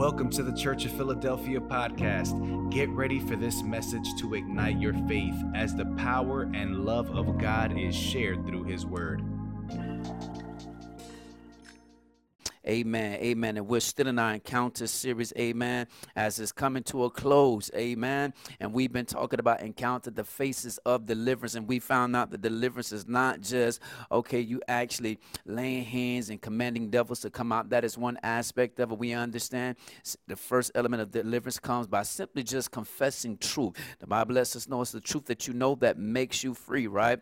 Welcome to the Church of Philadelphia podcast. Get ready for this message to ignite your faith as the power and love of God is shared through His Word. Amen. Amen. And we're still in our encounter series. Amen. As it's coming to a close. Amen. And we've been talking about encounter the faces of deliverance. And we found out that deliverance is not just, okay, you actually laying hands and commanding devils to come out. That is one aspect of it. We understand the first element of deliverance comes by simply just confessing truth. The Bible lets us know it's the truth that you know that makes you free, right?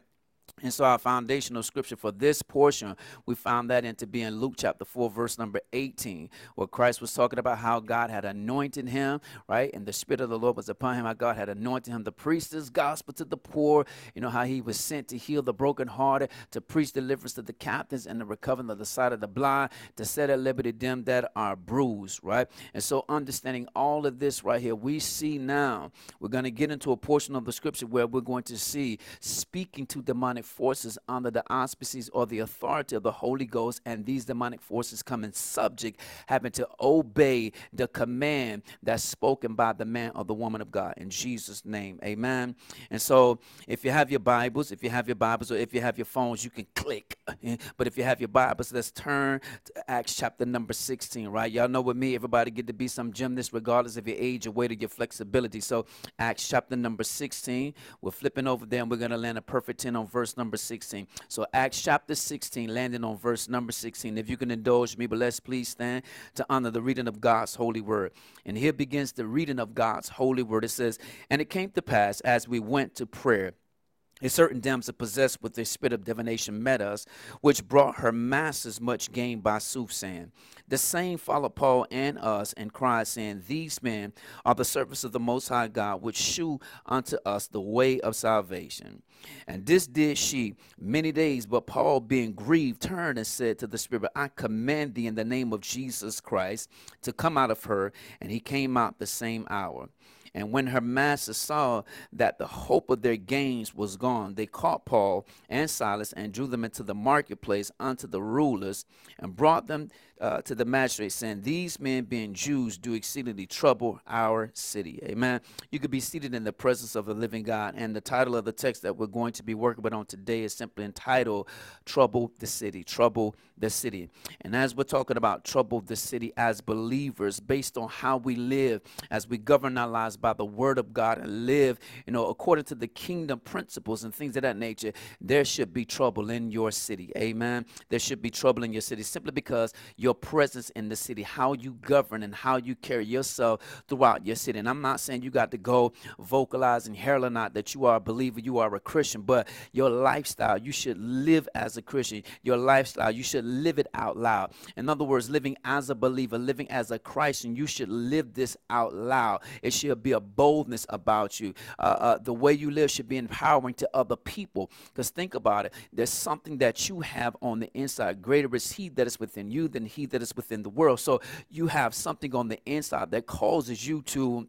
And so, our foundational scripture for this portion, we found that in to be in Luke chapter 4, verse number 18, where Christ was talking about how God had anointed him, right? And the Spirit of the Lord was upon him, how God had anointed him preach this gospel to the poor, you know, how he was sent to heal the brokenhearted, to preach deliverance to the captives, and the recovering of the sight of the blind, to set at liberty them that are bruised, right? And so, understanding all of this right here, we see now, we're going to get into a portion of the scripture where we're going to see speaking to demonic forces under the auspices or the authority of the Holy Ghost, and these demonic forces come in subject, having to obey the command that's spoken by the man or the woman of God. In Jesus' name, amen. And so, if you have your Bibles, if you have your Bibles, or if you have your phones, you can click. But if you have your Bibles, let's turn to Acts chapter number 16, right? Y'all know with me, everybody get to be some gymnast, regardless of your age or weight or your flexibility. So, Acts chapter number 16, we're flipping over there and we're going to land a perfect 10 on verse number 16. So Acts chapter 16, landing on verse number 16. If you can indulge me, but let's please stand to honor the reading of God's holy word. And here begins the reading of God's holy word. It says, And it came to pass as we went to prayer a certain damsel possessed with the spirit of divination met us, which brought her masters much gain by soothsaying. The same followed Paul and us and cried, saying, These men are the servants of the Most High God, which shew unto us the way of salvation. And this did she many days, but Paul, being grieved, turned and said to the Spirit, I command thee in the name of Jesus Christ to come out of her. And he came out the same hour. And when her masters saw that the hope of their gains was gone, they caught Paul and Silas and drew them into the marketplace unto the rulers and brought them uh, to the magistrates, saying, These men, being Jews, do exceedingly trouble our city. Amen. You could be seated in the presence of the living God. And the title of the text that we're going to be working with on today is simply entitled Trouble the City. Trouble the City. And as we're talking about trouble the city as believers, based on how we live, as we govern our lives by the word of God and live, you know, according to the kingdom principles and things of that nature, there should be trouble in your city. Amen. There should be trouble in your city simply because you your presence in the city, how you govern and how you carry yourself throughout your city. And I'm not saying you got to go vocalize and herald not that you are a believer, you are a Christian, but your lifestyle, you should live as a Christian. Your lifestyle, you should live it out loud. In other words, living as a believer, living as a Christian, you should live this out loud. It should be a boldness about you. Uh, uh, the way you live should be empowering to other people. Because think about it, there's something that you have on the inside. Greater is He that is within you than He he that is within the world. So you have something on the inside that causes you to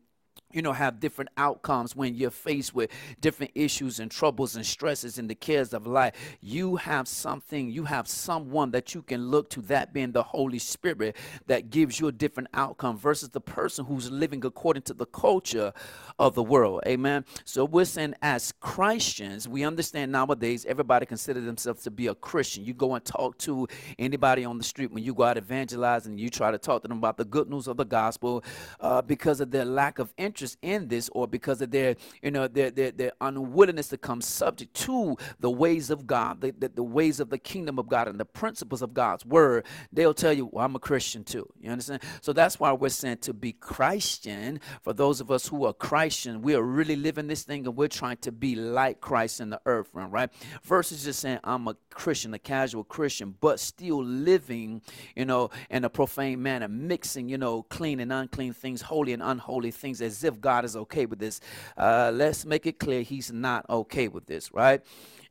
you know, have different outcomes when you're faced with different issues and troubles and stresses and the cares of life. You have something, you have someone that you can look to, that being the Holy Spirit, that gives you a different outcome versus the person who's living according to the culture of the world. Amen. So we're saying, as Christians, we understand nowadays everybody considers themselves to be a Christian. You go and talk to anybody on the street when you go out evangelizing, you try to talk to them about the good news of the gospel uh, because of their lack of interest interest in this or because of their, you know, their, their, their unwillingness to come subject to the ways of God, the, the, the ways of the kingdom of God and the principles of God's word, they'll tell you, well, I'm a Christian too. You understand? So that's why we're saying to be Christian. For those of us who are Christian, we are really living this thing and we're trying to be like Christ in the earth realm, right? Versus just saying, I'm a Christian, a casual Christian, but still living, you know, in a profane manner, mixing, you know, clean and unclean things, holy and unholy things as if if God is okay with this. Uh, let's make it clear He's not okay with this, right?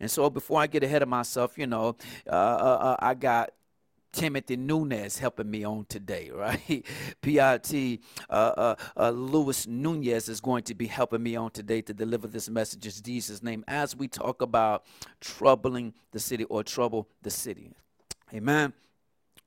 And so before I get ahead of myself, you know, uh, uh, uh I got Timothy Nunez helping me on today, right? PIT uh, uh, uh, Luis Nunez is going to be helping me on today to deliver this message in Jesus' name as we talk about troubling the city or trouble the city. Amen.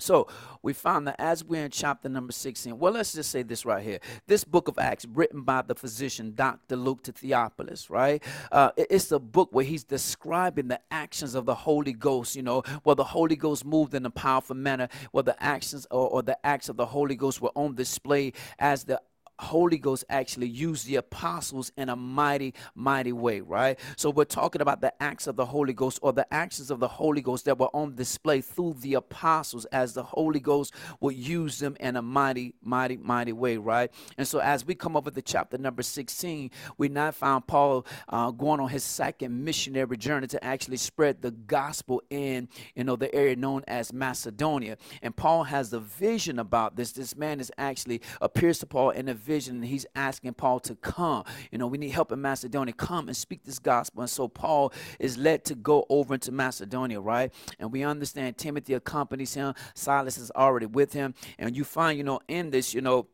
So we found that as we're in chapter number 16, well, let's just say this right here. This book of Acts, written by the physician, Dr. Luke to Theophilus, right? Uh, it's a book where he's describing the actions of the Holy Ghost, you know, where the Holy Ghost moved in a powerful manner, where the actions or, or the acts of the Holy Ghost were on display as the Holy Ghost actually used the apostles in a mighty, mighty way, right? So we're talking about the acts of the Holy Ghost or the actions of the Holy Ghost that were on display through the apostles as the Holy Ghost would use them in a mighty, mighty, mighty way, right? And so as we come with the chapter number 16, we now found Paul uh, going on his second missionary journey to actually spread the gospel in, you know, the area known as Macedonia. And Paul has a vision about this. This man is actually appears to Paul in a vision vision and he's asking Paul to come. You know, we need help in Macedonia. Come and speak this gospel. And so Paul is led to go over into Macedonia, right? And we understand Timothy accompanies him. Silas is already with him. And you find, you know, in this, you know,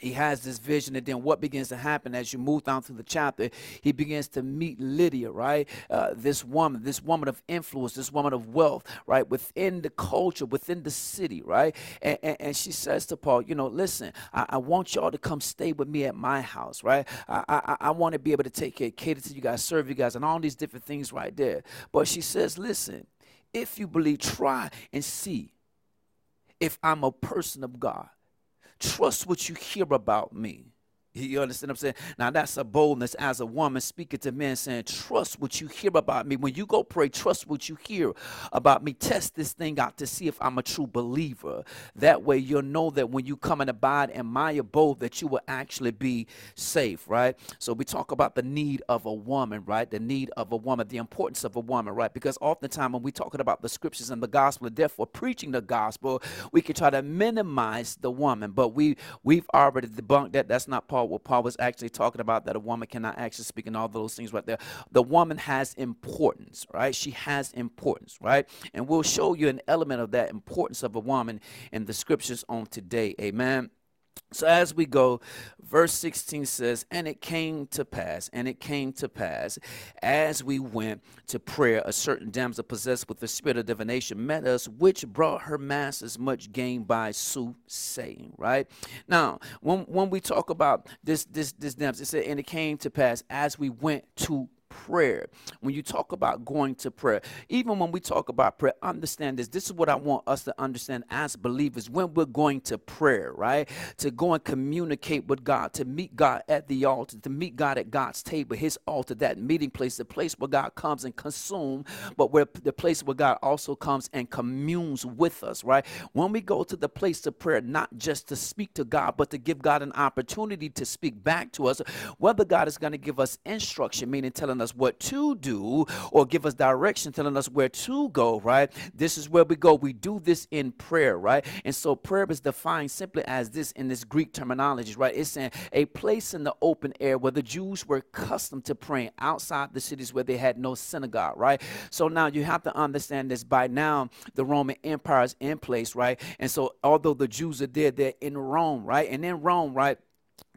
he has this vision and then what begins to happen as you move down through the chapter he begins to meet lydia right? Uh, this woman this woman of influence this woman of wealth right? Within the culture within the city right? And, and, and she says to paul you know listen I, I, want y'all to come stay with me at my house right? I, I, I want to be able to take care cater to you guys serve you guys and all these different things right there. But she says listen if you believe try and see if i'm a person of god Trust what you hear about me. You understand what I'm saying? Now that's a boldness as a woman speaking to men saying, Trust what you hear about me. When you go pray, trust what you hear about me. Test this thing out to see if I'm a true believer. That way you'll know that when you come and abide in my abode, that you will actually be safe, right? So we talk about the need of a woman, right? The need of a woman, the importance of a woman, right? Because oftentimes when we're talking about the scriptures and the gospel, and therefore preaching the gospel, we can try to minimize the woman, but we we've already debunked that. That's not part Paul, what Paul was actually talking about that a woman cannot actually speak and all those things right there. The woman has importance, right? She has importance, right? And we'll show you an element of that importance of a woman in the scriptures on today. Amen. So as we go, verse 16 says, And it came to pass, and it came to pass, as we went to prayer, a certain damsel possessed with the spirit of divination met us, which brought her masters much gain by soothsaying. Right now, when when we talk about this this this damsel, it said, And it came to pass as we went to prayer, when you talk about going to prayer, even when we talk about prayer, understand this. This is what I want us to understand as believers when we're going to prayer, right? To go and communicate with God, to meet God at the altar, to meet God at God's table, his altar, that meeting place, the place where God comes and consumes, but where the place where God also comes and communes with us, right? When we go to the place of prayer, not just to speak to God, but to give God an opportunity to speak back to us, whether God is going to give us instruction, meaning telling telling us what to do or give us direction, telling us where to go, right? This is where we go. We do this in prayer, right? And so prayer is defined simply as this in this Greek terminology, right? It's saying a place in the open air where the Jews were accustomed to praying outside the cities where they had no synagogue, right? So now you have to understand this by now the Roman Empire is in place, right? And so although the Jews are there, they're in Rome, right? And in Rome, right?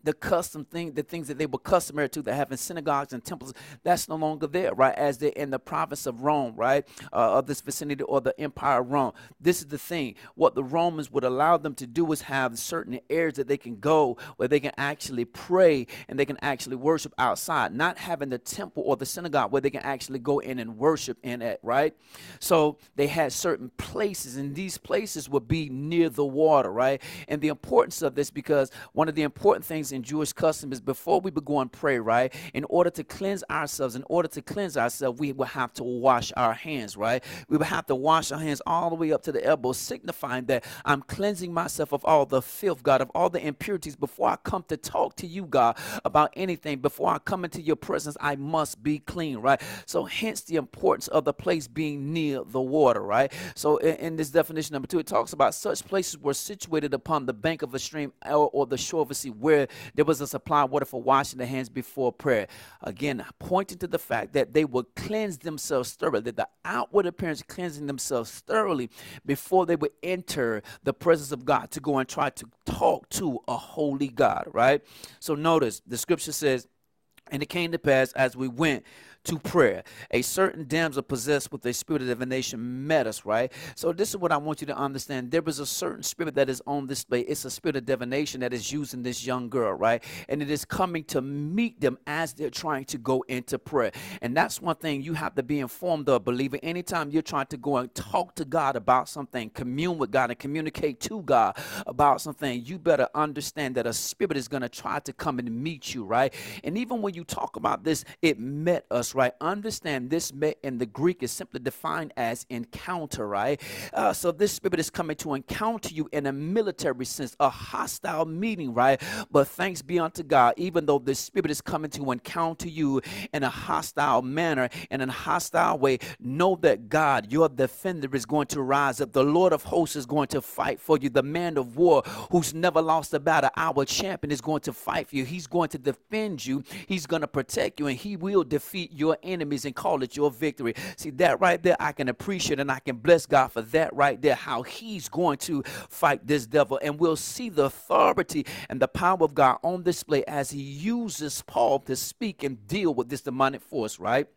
The custom thing, the things that they were customary to, that having synagogues and temples, that's no longer there, right? As they're in the province of Rome, right, uh, of this vicinity or the empire of Rome. This is the thing. What the Romans would allow them to do is have certain areas that they can go where they can actually pray and they can actually worship outside, not having the temple or the synagogue where they can actually go in and worship in it, right? So they had certain places, and these places would be near the water, right? And the importance of this because one of the important things in Jewish custom is before we begin and pray, right? In order to cleanse ourselves, in order to cleanse ourselves, we will have to wash our hands, right? We will have to wash our hands all the way up to the elbow, signifying that I'm cleansing myself of all the filth, God, of all the impurities before I come to talk to you, God, about anything. Before I come into your presence, I must be clean, right? So, hence the importance of the place being near the water, right? So, in, in this definition number two, it talks about such places were situated upon the bank of a stream or, or the shore of a sea where there was a supply of water for washing the hands before prayer. Again, pointing to the fact that they would cleanse themselves thoroughly, that the outward appearance cleansing themselves thoroughly before they would enter the presence of God to go and try to talk to a holy God, right? So notice the scripture says, and it came to pass as we went to prayer. A certain damsel possessed with a spirit of divination met us, right? So this is what I want you to understand. There is a certain spirit that is on display. It's a spirit of divination that is using this young girl, right? And it is coming to meet them as they're trying to go into prayer. And that's one thing you have to be informed of, believer. Anytime you're trying to go and talk to God about something, commune with God and communicate to God about something, you better understand that a spirit is going to try to come and meet you, right? And even when you talk about this, it met us, right? Understand this in the Greek is simply defined as encounter, right? Uh, so this spirit is coming to encounter you in a military sense, a hostile meeting, right? But thanks be unto God, even though the spirit is coming to encounter you in a hostile manner, and in a hostile way, know that God, your defender, is going to rise up. The Lord of hosts is going to fight for you. The man of war who's never lost a battle, our champion, is going to fight for you. He's going to defend you. He's going to protect you, and he will defeat your enemies and call it your victory. See that right there, I can appreciate and I can bless God for that right there, how he's going to fight this devil. And we'll see the authority and the power of God on display as he uses Paul to speak and deal with this demonic force, right?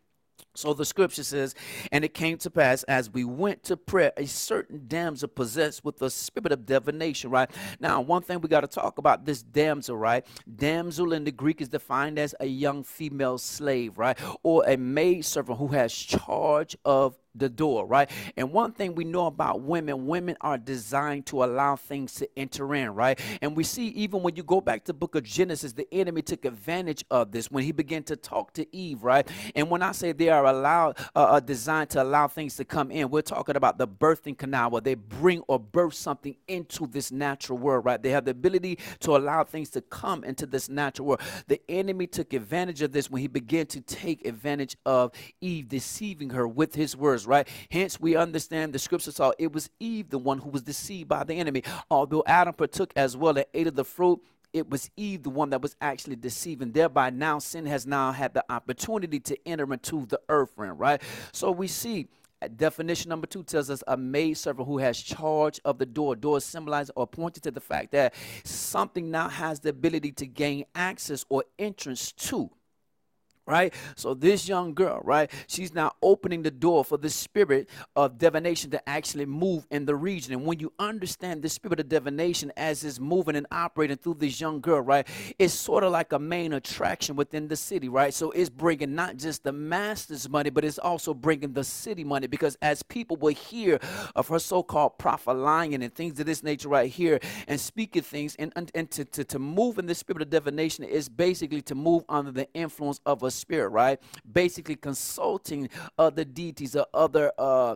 So the scripture says, and it came to pass as we went to prayer, a certain damsel possessed with the spirit of divination, right? Now, one thing we got to talk about this damsel, right? Damsel in the Greek is defined as a young female slave, right? Or a maid servant who has charge of the door, right? And one thing we know about women, women are designed to allow things to enter in, right? And we see even when you go back to book of Genesis, the enemy took advantage of this when he began to talk to Eve, right? And when I say they are allowed, uh, uh, designed to allow things to come in, we're talking about the birthing canal where they bring or birth something into this natural world, right? They have the ability to allow things to come into this natural world. The enemy took advantage of this when he began to take advantage of Eve, deceiving her with his words, right? Hence, we understand the scripture saw it was Eve, the one who was deceived by the enemy. Although Adam partook as well and ate of the fruit, it was Eve, the one that was actually deceiving. Thereby, now sin has now had the opportunity to enter into the earth realm, right? So we see uh, Definition number two tells us a maid servant who has charge of the door. Door symbolizes or pointed to the fact that something now has the ability to gain access or entrance to right? So this young girl, right? She's now opening the door for the spirit of divination to actually move in the region. And when you understand the spirit of divination as it's moving and operating through this young girl, right? It's sort of like a main attraction within the city, right? So it's bringing not just the master's money, but it's also bringing the city money because as people will hear of her so-called prophet lying and things of this nature right here and speaking things and, and, and to, to, to move in the spirit of divination is basically to move under the influence of a spirit, right? Basically consulting other deities or other uh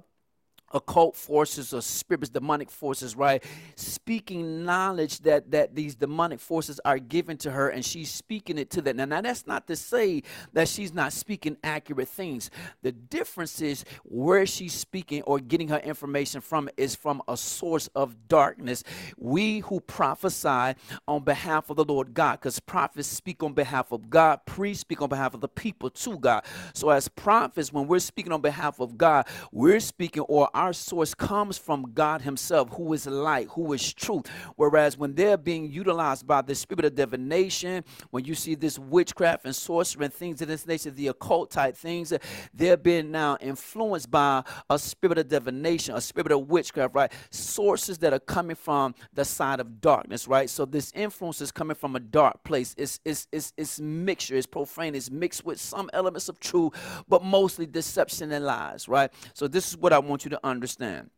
occult forces or spirits, demonic forces, right? Speaking knowledge that that these demonic forces are given to her, and she's speaking it to them. Now, now that's not to say that she's not speaking accurate things. The difference is where she's speaking or getting her information from is from a source of darkness. We who prophesy on behalf of the Lord God, because prophets speak on behalf of God, priests speak on behalf of the people to God. So as prophets, when we're speaking on behalf of God, we're speaking or our source comes from God Himself, who is light, who is truth. Whereas when they're being utilized by the spirit of divination, when you see this witchcraft and sorcery and things of this nature, the occult type things, they're being now influenced by a spirit of divination, a spirit of witchcraft, right? Sources that are coming from the side of darkness, right? So this influence is coming from a dark place. It's it's it's, it's mixture, it's profane, it's mixed with some elements of truth, but mostly deception and lies, right? So this is what I want you to understand understand.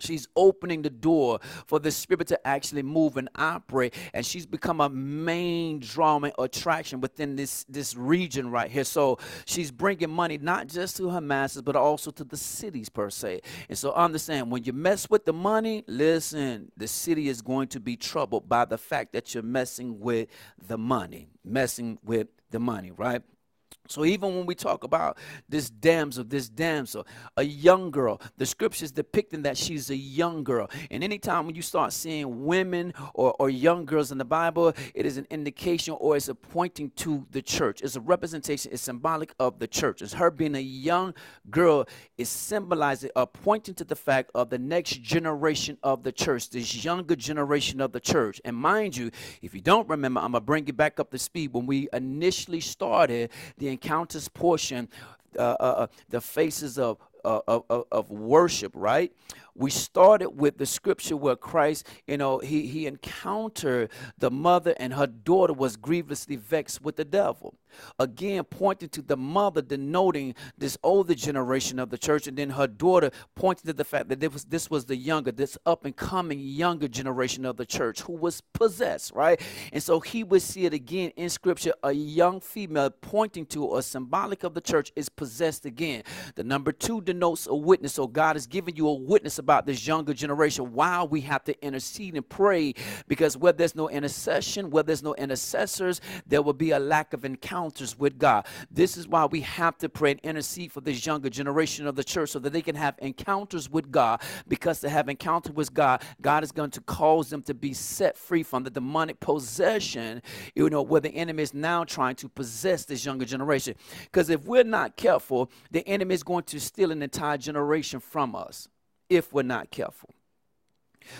She's opening the door for the spirit to actually move and operate, and she's become a main drama attraction within this this region right here. So she's bringing money not just to her masses, but also to the cities per se. And so understand when you mess with the money, listen, the city is going to be troubled by the fact that you're messing with the money, messing with the money, right? So even when we talk about this damsel, this damsel, a young girl, the scriptures depicting that she's a young girl. And anytime when you start seeing women or, or young girls in the Bible, it is an indication or it's a pointing to the church. It's a representation, it's symbolic of the church. It's her being a young girl is symbolizing or pointing to the fact of the next generation of the church, this younger generation of the church. And mind you, if you don't remember, I'm gonna bring you back up to speed when we initially started the encounters portion uh, uh, uh the faces of, uh, of, of worship, right? We started with the scripture where Christ, you know, he, he encountered the mother and her daughter was grievously vexed with the devil. Again, pointing to the mother, denoting this older generation of the church, and then her daughter pointing to the fact that this was, this was the younger, this up and coming younger generation of the church who was possessed, right? And so he would see it again in scripture a young female pointing to or symbolic of the church is possessed again. The number two denotes a witness. So God is giving you a witness about about this younger generation, why we have to intercede and pray, because where there's no intercession, where there's no intercessors, there will be a lack of encounters with God. This is why we have to pray and intercede for this younger generation of the church so that they can have encounters with God, because to have encounter with God, God is going to cause them to be set free from the demonic possession, you know, where the enemy is now trying to possess this younger generation. Because if we're not careful, the enemy is going to steal an entire generation from us if we're not careful.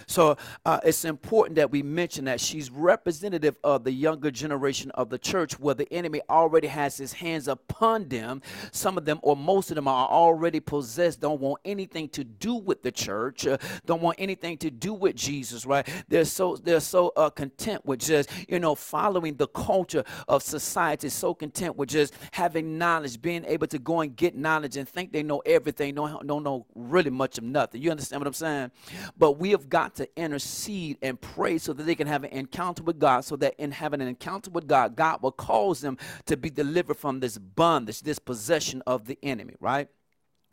So uh, it's important that we mention that she's representative of the younger generation of the church where the enemy already has his hands upon them. Some of them, or most of them, are already possessed, don't want anything to do with the church, uh, don't want anything to do with Jesus, right? They're so, they're so uh, content with just, you know, following the culture of society, so content with just having knowledge, being able to go and get knowledge and think they know everything, don't, don't know really much of nothing. You understand what I'm saying? But we have got to intercede and pray so that they can have an encounter with God, so that in having an encounter with God, God will cause them to be delivered from this bondage, this possession of the enemy, right?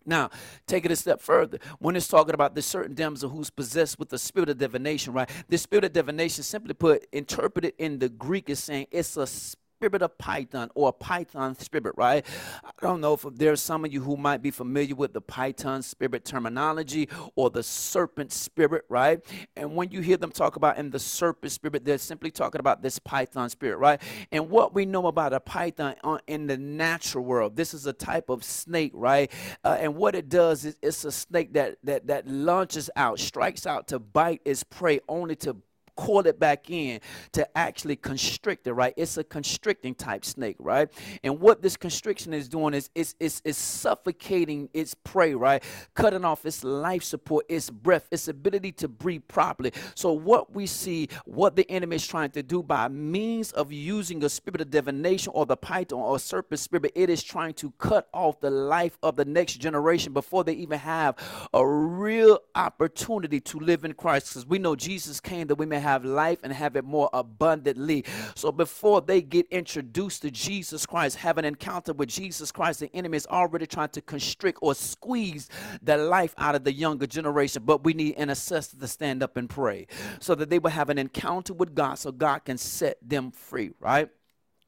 Now, take it a step further. When it's talking about the certain damsel who's possessed with the spirit of divination, right? The spirit of divination, simply put, interpreted in the Greek, is saying it's a spirit of Python or Python spirit, right? I don't know if there's some of you who might be familiar with the Python spirit terminology or the serpent spirit, right? And when you hear them talk about in the serpent spirit, they're simply talking about this Python spirit, right? And what we know about a Python in the natural world, this is a type of snake, right? Uh, and what it does is it's a snake that that that launches out, strikes out to bite its prey, only to coil it back in to actually constrict it, right? It's a constricting type snake, right? And what this constriction is doing is it's, it's, it's suffocating its prey, right? Cutting off its life support, its breath, its ability to breathe properly. So, what we see, what the enemy is trying to do by means of using a spirit of divination or the python or serpent spirit, it is trying to cut off the life of the next generation before they even have a real opportunity to live in Christ. Because we know Jesus came that we may have have life and have it more abundantly. So before they get introduced to Jesus Christ, have an encounter with Jesus Christ, the enemy is already trying to constrict or squeeze the life out of the younger generation. But we need intercessors to stand up and pray so that they will have an encounter with God so God can set them free, right?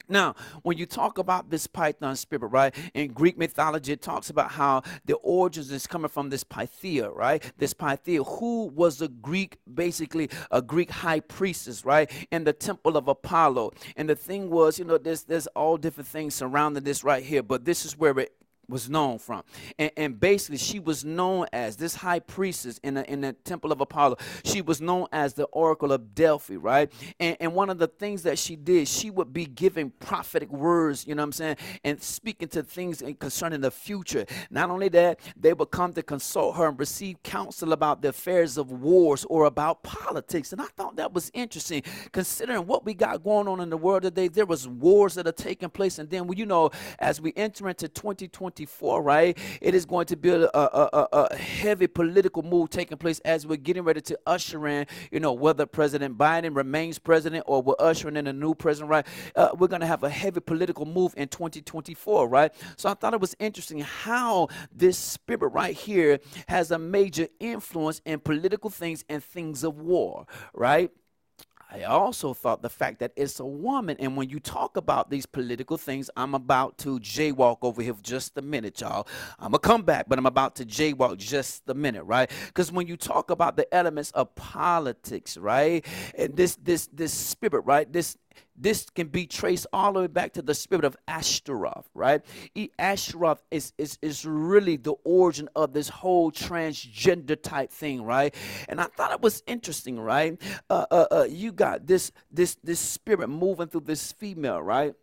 Now, when you talk about this Python spirit, right, in Greek mythology, it talks about how the origins is coming from this Pythia, right? This Pythia, who was a Greek, basically a Greek high priestess, right, in the temple of Apollo. And the thing was, you know, there's there's all different things surrounding this right here, but this is where it was known from. And, and, basically, she was known as this high priestess in the, in the temple of Apollo. She was known as the Oracle of Delphi, right? And, and one of the things that she did, she would be giving prophetic words, you know what I'm saying, and speaking to things concerning the future. Not only that, they would come to consult her and receive counsel about the affairs of wars or about politics. And I thought that was interesting, considering what we got going on in the world today. There was wars that are taking place, and then, you know, as we enter into 2020, 2024, right? It is going to be a, a, a, a, heavy political move taking place as we're getting ready to usher in, you know, whether President Biden remains president or we're ushering in a new president, right? Uh, we're going to have a heavy political move in 2024, right? So I thought it was interesting how this spirit right here has a major influence in political things and things of war, right? I also thought the fact that it's a woman, and when you talk about these political things, I'm about to jaywalk over here for just a minute, y'all. I'm gonna come back, but I'm about to jaywalk just a minute, right? Because when you talk about the elements of politics, right, and this this this spirit, right, this this can be traced all the way back to the spirit of Ashtaroth, right? Ashtaroth is, is, is really the origin of this whole transgender type thing, right? And I thought it was interesting, right? Uh, uh, uh, you got this this this spirit moving through this female, right?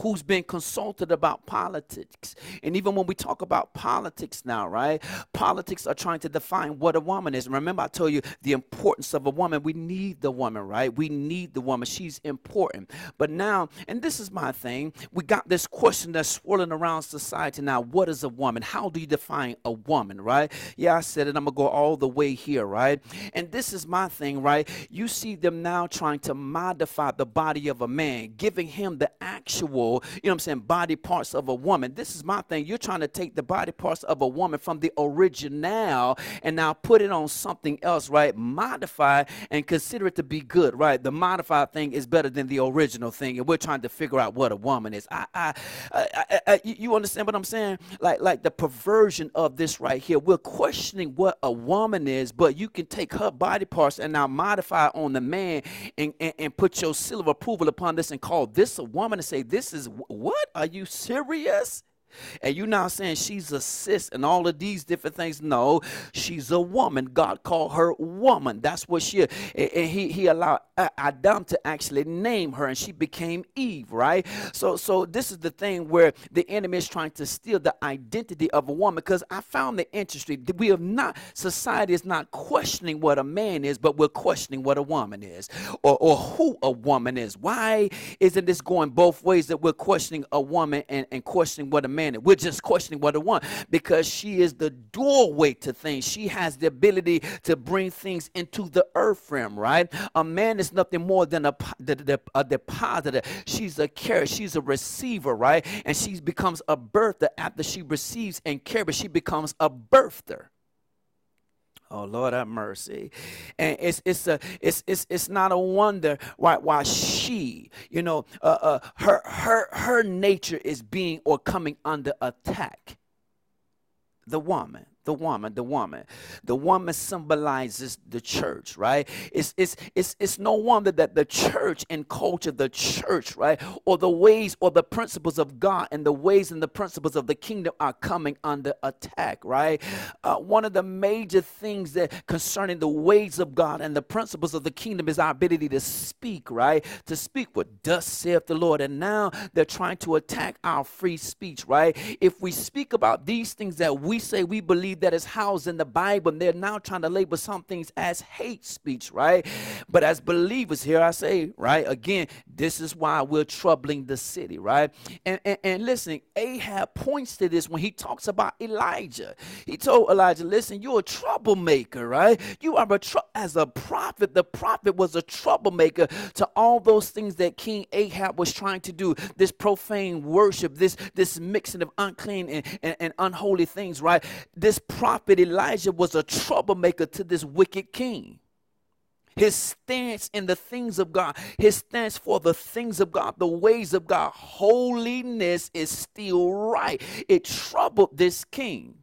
Who's been consulted about politics. And even when we talk about politics now, right? Politics are trying to define what a woman is. Remember, I told you the importance of a woman. We need the woman, right? We need the woman. She's important. But now, and this is my thing, we got this question that's swirling around society now. What is a woman? How do you define a woman, right? Yeah, I said it. I'm going to go all the way here, right? And this is my thing, right? You see them now trying to modify the body of a man, giving him the actual, you know what I'm saying, body parts of a woman. This is my thing. You're trying to take the body parts of a woman from the original and now put it on something else, right? Modify and consider it to be good, right? The modified thing is better than the original thing, and we're trying to figure out what a woman is. I, I, I, I you understand what I'm saying? Like, like the perversion of this right here. We're questioning what a woman is, but you can take her body parts and now modify on the man and, and, and put your seal of approval upon this and call this a woman and say, This is what? Are you serious? And you now saying she's a sis and all of these different things. No, she's a woman. God called her woman. That's what she and he he allowed uh, Adam to actually name her and she became Eve, right? So so this is the thing where the enemy is trying to steal the identity of a woman because I found the interesting we have not society is not questioning what a man is, but we're questioning what a woman is or, or who a woman is. Why isn't this going both ways that we're questioning a woman and, and questioning what a man we're just questioning what a woman because she is the doorway to things. She has the ability to bring things into the earth realm, right? A man is nothing more than a, a depositor. She's a carrier. She's a receiver, right? And she becomes a birther after she receives and carries. She becomes a birther. Oh Lord have mercy. And it's it's a it's it's it's not a wonder why why she, you know, uh, uh her her her nature is being or coming under attack. The woman the woman, the woman. The woman symbolizes the church, right? It's it's it's it's no wonder that the church and culture, the church, right, or the ways or the principles of God and the ways and the principles of the kingdom are coming under attack, right? Uh, one of the major things that concerning the ways of God and the principles of the kingdom is our ability to speak, right? To speak what does saith the Lord. And now they're trying to attack our free speech, right? If we speak about these things that we say we believe that is housed in the Bible, and they're now trying to label some things as hate speech, right? But as believers, here I say, right, again, this is why we're troubling the city, right? And, and, and listen, Ahab points to this when he talks about Elijah. He told Elijah, listen, you're a troublemaker, right? You are a, tr- as a prophet, the prophet was a troublemaker to all those things that King Ahab was trying to do, this profane worship, this, this mixing of unclean and, and, and unholy things, right? This prophet Elijah was a troublemaker to this wicked king. His stance in the things of God, his stance for the things of God, the ways of God, holiness is still right. It troubled this king.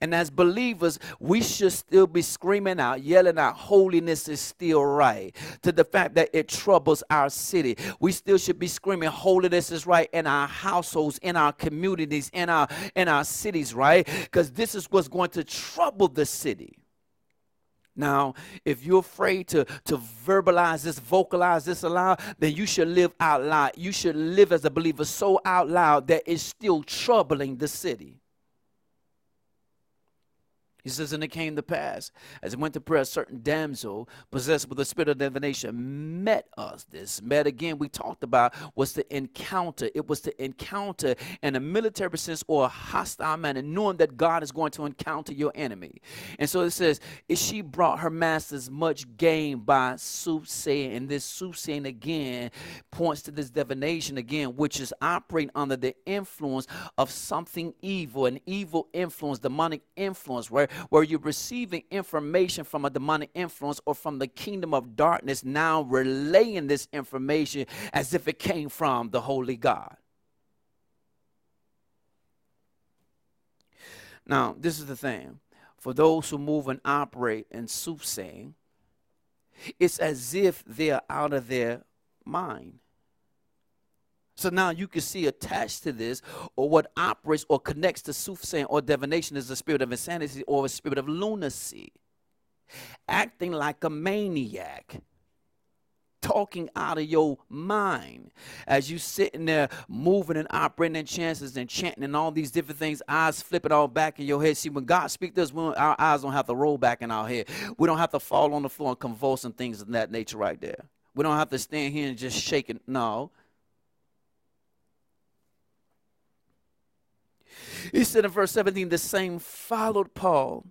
And as believers, we should still be screaming out, yelling out, holiness is still right. To the fact that it troubles our city. We still should be screaming, holiness is right in our households, in our communities, in our in our cities, right? Because this is what's going to trouble the city. Now, if you're afraid to, to verbalize this, vocalize this aloud, then you should live out loud. You should live as a believer so out loud that it's still troubling the city. He says, and it came to pass, as it went to prayer, a certain damsel possessed with the spirit of divination met us. This met again, we talked about, was the encounter. It was the encounter in a military sense or a hostile manner, knowing that God is going to encounter your enemy. And so it says, she brought her masters much gain by soothsaying. And this soothsaying again points to this divination again, which is operating under the influence of something evil, an evil influence, demonic influence, where where you're receiving information from a demonic influence or from the kingdom of darkness, now relaying this information as if it came from the Holy God. Now, this is the thing for those who move and operate in soothsaying, it's as if they're out of their mind. So now you can see attached to this, or what operates or connects to soothsaying or divination is the spirit of insanity or a spirit of lunacy. Acting like a maniac. talking out of your mind. As you sitting there moving and operating in chances and chanting and all these different things eyes flipping all back in your head. See when god speaks to us our eyes don't have to roll back in our head. We don't have to fall on the floor and convulse and things of that nature right there. We don't have to stand here and just shake it. No he said in verse 17 the same followed paul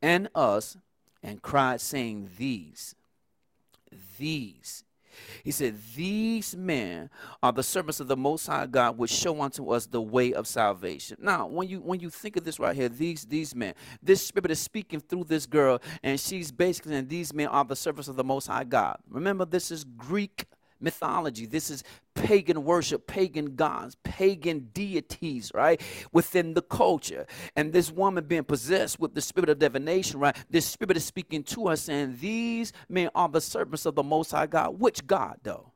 and us and cried saying these these. He said, These men are the servants of the Most High God, which show unto us the way of salvation. Now, when you when you think of this right here, these these men, this spirit is speaking through this girl, and she's basically saying these men are the servants of the Most High God. Remember, this is Greek mythology. This is pagan worship, pagan gods, pagan deities, right? Within the culture. And this woman being possessed with the spirit of divination, right? This spirit is speaking to us saying, These men are the servants of the Most High God. Which God, though?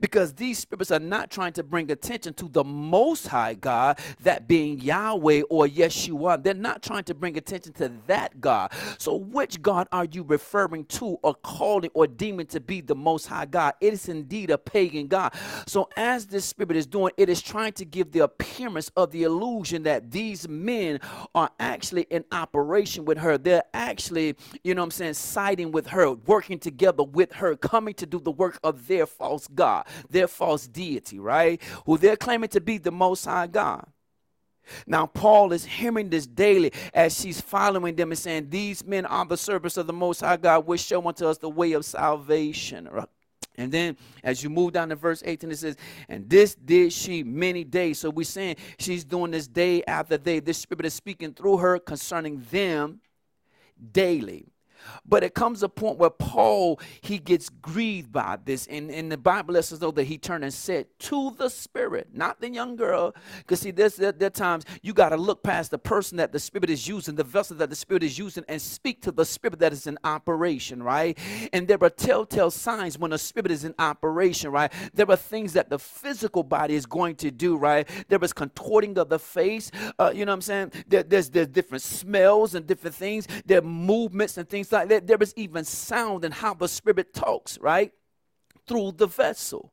Because these spirits are not trying to bring attention to the Most High God, that being Yahweh or Yeshua. They're not trying to bring attention to that God. So, which God are you referring to or calling or deeming to be the Most High God? It is indeed a pagan God. So, as this spirit is doing, it is trying to give the appearance of the illusion that these men are actually in operation with her. They're actually, you know I'm saying, siding with her, working together with her, coming to do the work of their false God. God, their false deity, right? Who they're claiming to be the Most High God. Now, Paul is hearing this daily as she's following them and saying, These men are the servants of the Most High God, which show unto us the way of salvation. And then as you move down to verse 18, it says, And this did she many days. So we're saying she's doing this day after day. This spirit is speaking through her concerning them daily. But it comes a point where Paul he gets grieved by this, and, and the Bible lets us know that he turned and said to the Spirit, not the young girl. Because see, there's there, there times you got to look past the person that the Spirit is using, the vessel that the Spirit is using, and speak to the Spirit that is in operation, right? And there are telltale signs when a Spirit is in operation, right? There are things that the physical body is going to do, right? There is contorting of the face. Uh, you know what I'm saying? There, there's there's different smells and different things. There are movements and things like There is even sound in how the Spirit talks, right? Through the vessel.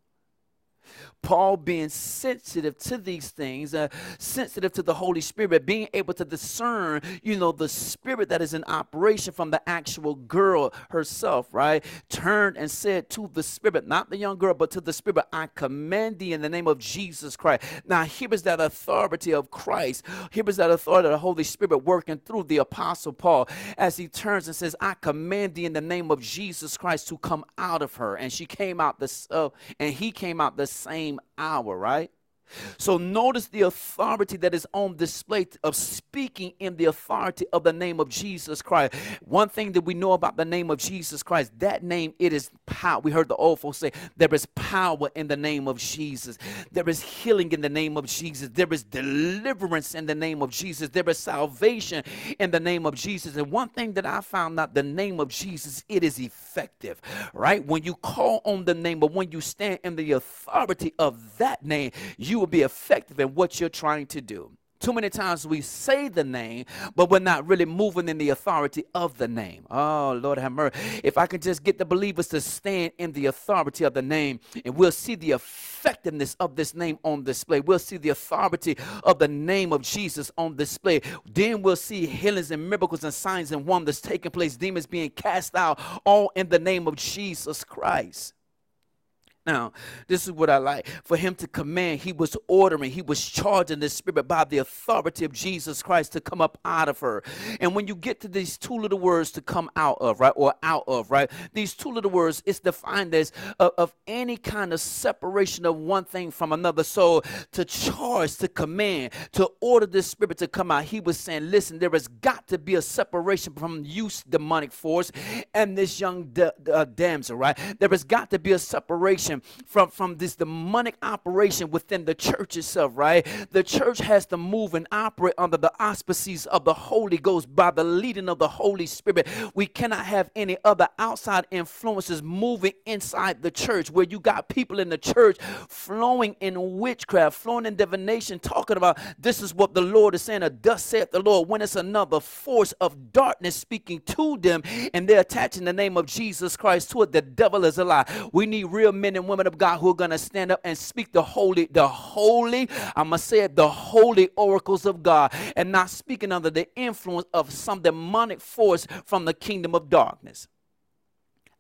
Paul being sensitive to these things, uh, sensitive to the Holy Spirit, being able to discern, you know, the spirit that is in operation from the actual girl herself, right? Turned and said to the spirit, not the young girl, but to the spirit, I command thee in the name of Jesus Christ. Now, here is that authority of Christ. Here is that authority of the Holy Spirit working through the Apostle Paul as he turns and says, I command thee in the name of Jesus Christ to come out of her. And she came out the, uh, and he came out the same hour, right? So notice the authority that is on display of speaking in the authority of the name of Jesus Christ. One thing that we know about the name of Jesus Christ, that name, it is power. We heard the old folks say, there is power in the name of Jesus. There is healing in the name of Jesus. There is deliverance in the name of Jesus. There is salvation in the name of Jesus. And one thing that I found out, the name of Jesus, it is effective, right? When you call on the name, but when you stand in the authority of that name, you will be effective in what you're trying to do. Too many times we say the name, but we're not really moving in the authority of the name. Oh, Lord have mercy. If I can just get the believers to stand in the authority of the name, and we'll see the effectiveness of this name on display. We'll see the authority of the name of Jesus on display. Then we'll see healings and miracles and signs and wonders taking place, demons being cast out, all in the name of Jesus Christ. Now, this is what I like. For him to command, he was ordering, he was charging the spirit by the authority of Jesus Christ to come up out of her. And when you get to these two little words to come out of, right, or out of, right, these two little words, it's defined as of, of any kind of separation of one thing from another. So to charge, to command, to order this spirit to come out, he was saying, listen, there has got to be a separation from use demonic force, and this young uh, damsel, right? There has got to be a separation separation from, from this demonic operation within the church itself, right? The church has to move and operate under the auspices of the Holy Ghost by the leading of the Holy Spirit. We cannot have any other outside influences moving inside the church where you got people in the church flowing in witchcraft, flowing in divination, talking about this is what the Lord is saying, or thus saith the Lord, when it's another force of darkness speaking to them and they're attaching the name of Jesus Christ to it. The devil is a lie. We need real men and women of God who are going to stand up and speak the holy, the holy, I'm going to say it, the holy oracles of God and not speaking under the influence of some demonic force from the kingdom of darkness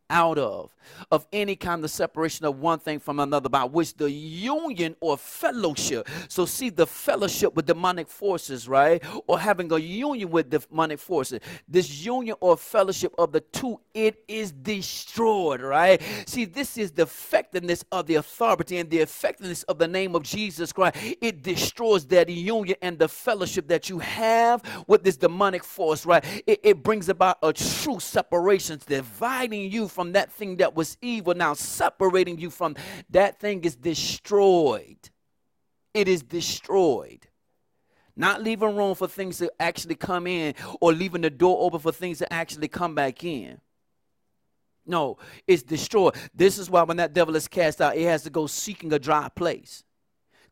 out of of any kind of separation of one thing from another by which the union or fellowship so see the fellowship with demonic forces right? Or having a union with demonic forces. This union or fellowship of the two it is destroyed right? See this is the effectiveness of the authority and the effectiveness of the name of jesus christ. It destroys that union and the fellowship that you have with this demonic force right? It, it brings about a true separation dividing you from that thing that was evil, now separating you from that thing is destroyed. It is destroyed. Not leaving room for things to actually come in or leaving the door open for things to actually come back in. No, it's destroyed. This is why when that devil is cast out, it has to go seeking a dry place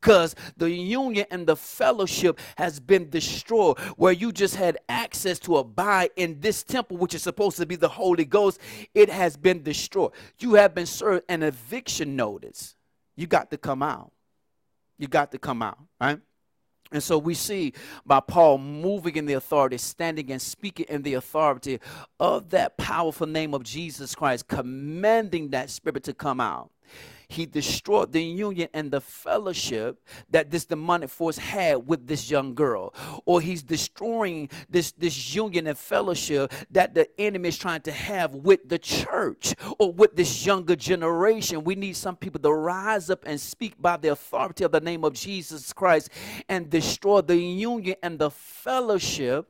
because the union and the fellowship has been destroyed. Where you just had access to abide in this temple, which is supposed to be the Holy Ghost, it has been destroyed. You have been served an eviction notice. You got to come out. You got to come out, right? And so we see by Paul moving in the authority, standing and speaking in the authority of that powerful name of Jesus Christ, commanding that spirit to come out he destroyed the union and the fellowship that this demonic force had with this young girl. Or he's destroying this, this union and fellowship that the enemy is trying to have with the church or with this younger generation. We need some people to rise up and speak by the authority of the name of Jesus Christ and destroy the union and the fellowship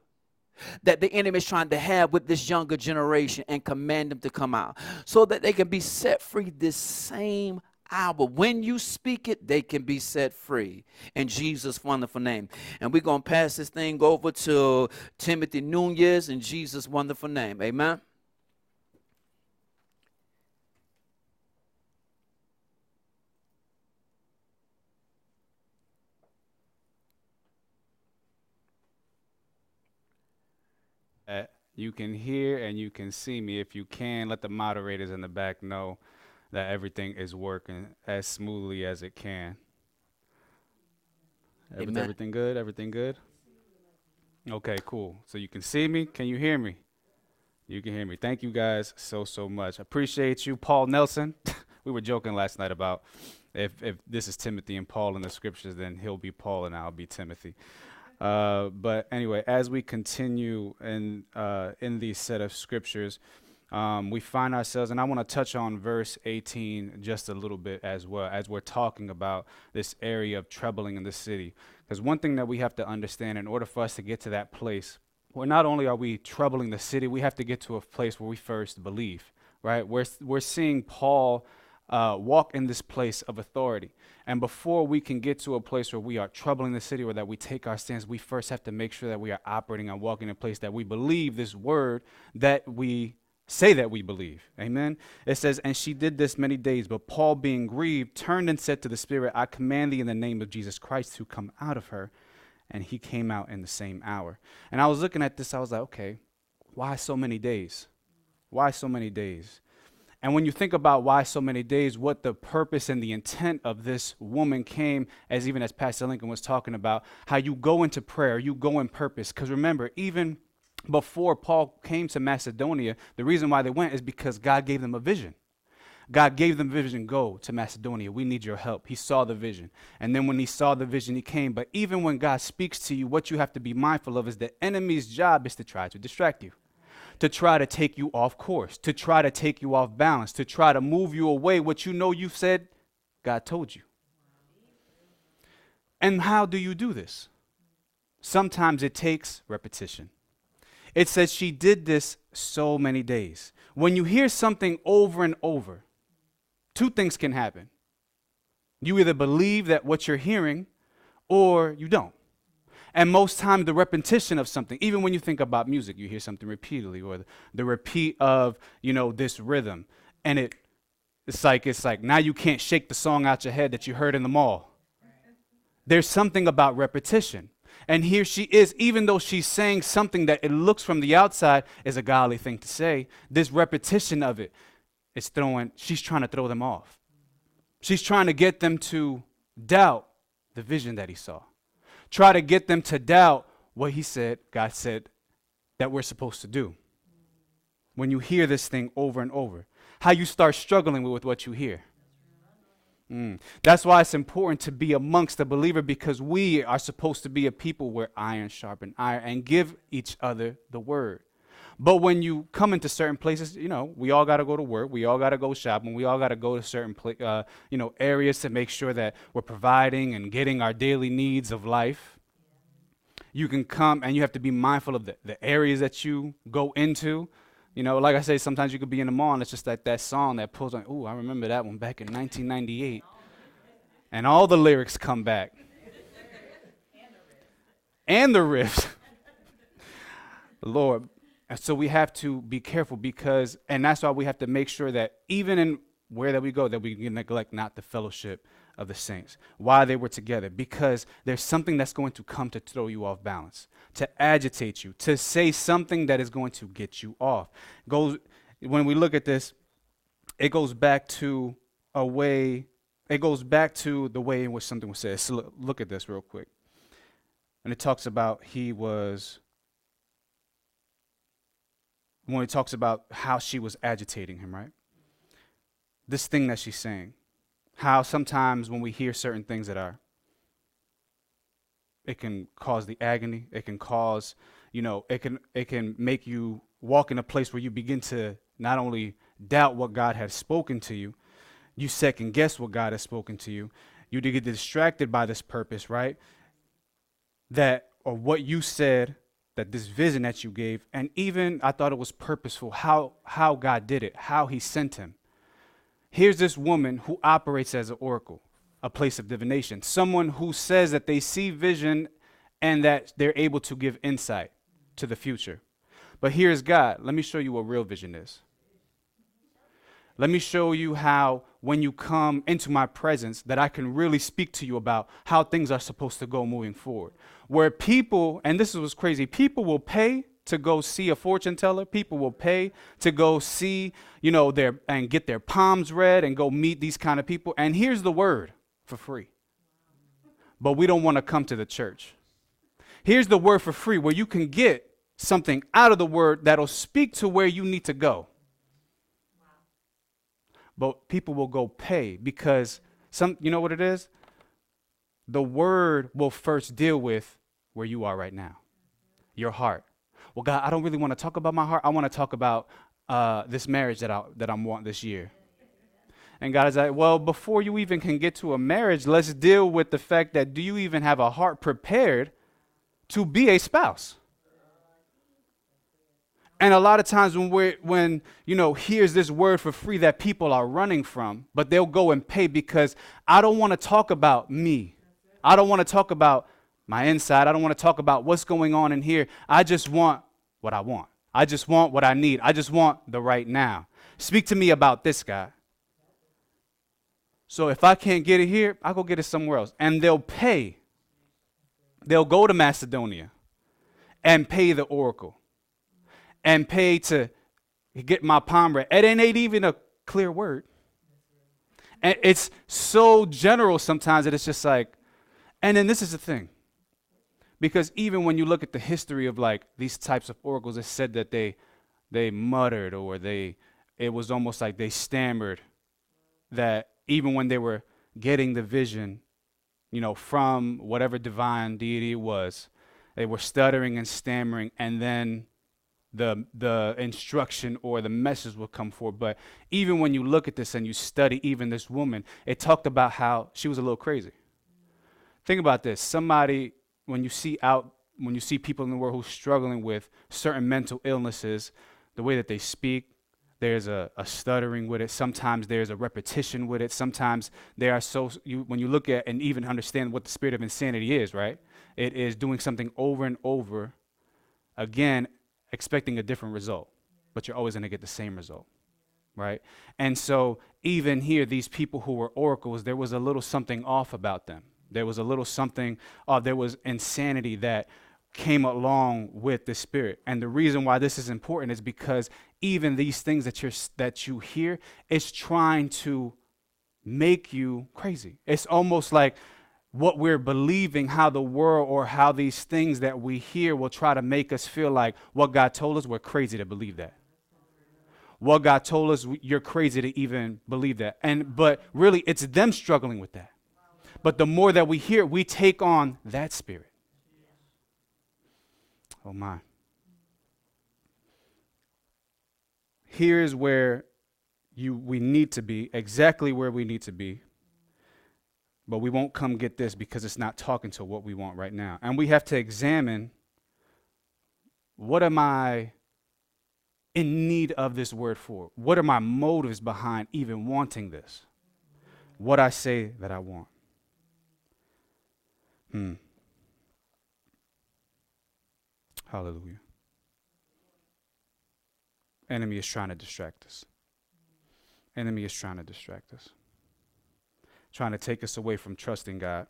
that the enemy is trying to have with this younger generation and command them to come out so that they can be set free this same hour. When you speak it, they can be set free in Jesus' wonderful name. And we're going to pass this thing over to Timothy Nunez in Jesus' wonderful name. Amen. Uh, you can hear and you can see me. If you can, let the moderators in the back know that everything is working as smoothly as it can. Everything, everything good? Everything good? Okay, cool. So you can see me. Can you hear me? You can hear me. Thank you guys so so much. Appreciate you, Paul Nelson. we were joking last night about if if this is Timothy and Paul in the scriptures, then he'll be Paul and I'll be Timothy. Uh, but anyway, as we continue in uh, in these set of scriptures, um, we find ourselves, and I want to touch on verse 18 just a little bit as well, as we're talking about this area of troubling in the city. Because one thing that we have to understand in order for us to get to that place, where not only are we troubling the city, we have to get to a place where we first believe, right? We're, we're seeing Paul uh, walk in this place of authority. And before we can get to a place where we are troubling the city or that we take our stance, we first have to make sure that we are operating and walking in a place that we believe this word that we say that we believe. Amen. It says, And she did this many days, but Paul, being grieved, turned and said to the Spirit, I command thee in the name of Jesus Christ to come out of her. And he came out in the same hour. And I was looking at this, I was like, okay, why so many days? Why so many days? And when you think about why so many days, what the purpose and the intent of this woman came, as even as Pastor Lincoln was talking about, how you go into prayer, you go in purpose. Because remember, even before Paul came to Macedonia, the reason why they went is because God gave them a vision. God gave them vision go to Macedonia. We need your help. He saw the vision. And then when he saw the vision, he came. But even when God speaks to you, what you have to be mindful of is the enemy's job is to try to distract you, to try to take you off course, to try to take you off balance, to try to move you away what you know you've said God told you. And how do you do this? Sometimes it takes repetition. It says she did this so many days. When you hear something over and over, two things can happen. You either believe that what you're hearing or you don't. And most times, the repetition of something, even when you think about music, you hear something repeatedly, or the, the repeat of, you know, this rhythm, and it, it's like it's like now you can't shake the song out your head that you heard in the mall. There's something about repetition. And here she is, even though she's saying something that it looks from the outside is a godly thing to say, this repetition of it is throwing, she's trying to throw them off. She's trying to get them to doubt the vision that he saw try to get them to doubt what he said, God said, that we're supposed to do. When you hear this thing over and over, how you start struggling with what you hear. Mm. That's why it's important to be amongst the believer because we are supposed to be a people where iron sharpen iron and give each other the word. But when you come into certain places, you know, we all got to go to work. We all got to go shopping. We all got to go to certain, pla- uh, you know, areas to make sure that we're providing and getting our daily needs of life. You can come and you have to be mindful of the, the areas that you go into. You know, like I say, sometimes you could be in the mall and it's just that, that song that pulls on. Ooh, I remember that one back in 1998. And all the lyrics come back. and the riffs. Lord, and so we have to be careful because, and that's why we have to make sure that even in where that we go, that we neglect not the fellowship of the saints. Why they were together? Because there's something that's going to come to throw you off balance, to agitate you, to say something that is going to get you off. Goes when we look at this, it goes back to a way. It goes back to the way in which something was said. So look, look at this real quick. And it talks about he was when he talks about how she was agitating him, right? This thing that she's saying, how sometimes when we hear certain things that are, it can cause the agony, it can cause, you know, it can it can make you walk in a place where you begin to not only doubt what God has spoken to you, you second guess what God has spoken to you. You get distracted by this purpose, right? That or what you said that this vision that you gave, and even I thought it was purposeful how, how God did it, how He sent him. Here's this woman who operates as an oracle, a place of divination, someone who says that they see vision and that they're able to give insight to the future. But here's God. Let me show you what real vision is. Let me show you how, when you come into my presence, that I can really speak to you about how things are supposed to go moving forward where people, and this is what's crazy, people will pay to go see a fortune teller. People will pay to go see, you know, their and get their palms read and go meet these kind of people. And here's the word for free. But we don't want to come to the church. Here's the word for free where you can get something out of the word that'll speak to where you need to go. But people will go pay because some you know what it is? The word will first deal with where you are right now, your heart. Well, God, I don't really want to talk about my heart. I want to talk about uh, this marriage that, I, that I'm wanting this year. And God is like, well, before you even can get to a marriage, let's deal with the fact that do you even have a heart prepared to be a spouse? And a lot of times when we're when you know here's this word for free that people are running from, but they'll go and pay because I don't want to talk about me. I don't want to talk about my inside. I don't want to talk about what's going on in here. I just want what I want. I just want what I need. I just want the right now. Speak to me about this guy. So if I can't get it here, I'll go get it somewhere else. And they'll pay. They'll go to Macedonia and pay the oracle and pay to get my palm read. It ain't even a clear word. And it's so general sometimes that it's just like, and then this is the thing because even when you look at the history of like these types of oracles, it said that they they muttered or they it was almost like they stammered that even when they were getting the vision, you know, from whatever divine deity it was, they were stuttering and stammering, and then the the instruction or the message will come forth. But even when you look at this and you study even this woman, it talked about how she was a little crazy. Think about this. Somebody when you see out when you see people in the world who are struggling with certain mental illnesses, the way that they speak, there's a, a stuttering with it. Sometimes there's a repetition with it. Sometimes there are so you when you look at and even understand what the spirit of insanity is, right? It is doing something over and over again, expecting a different result, but you're always going to get the same result, right? And so, even here, these people who were oracles, there was a little something off about them. There was a little something, uh, there was insanity that came along with the spirit. And the reason why this is important is because even these things that you're that you hear, it's trying to make you crazy. It's almost like what we're believing, how the world or how these things that we hear will try to make us feel like what God told us, we're crazy to believe that. What God told us, you're crazy to even believe that. And but really it's them struggling with that. But the more that we hear, we take on that spirit. Oh my. Here is where you we need to be, exactly where we need to be but we won't come get this because it's not talking to what we want right now. And we have to examine what am I in need of this word for? What are my motives behind even wanting this? What I say that I want. Hmm. Hallelujah. Enemy is trying to distract us. Enemy is trying to distract us trying to take us away from trusting God.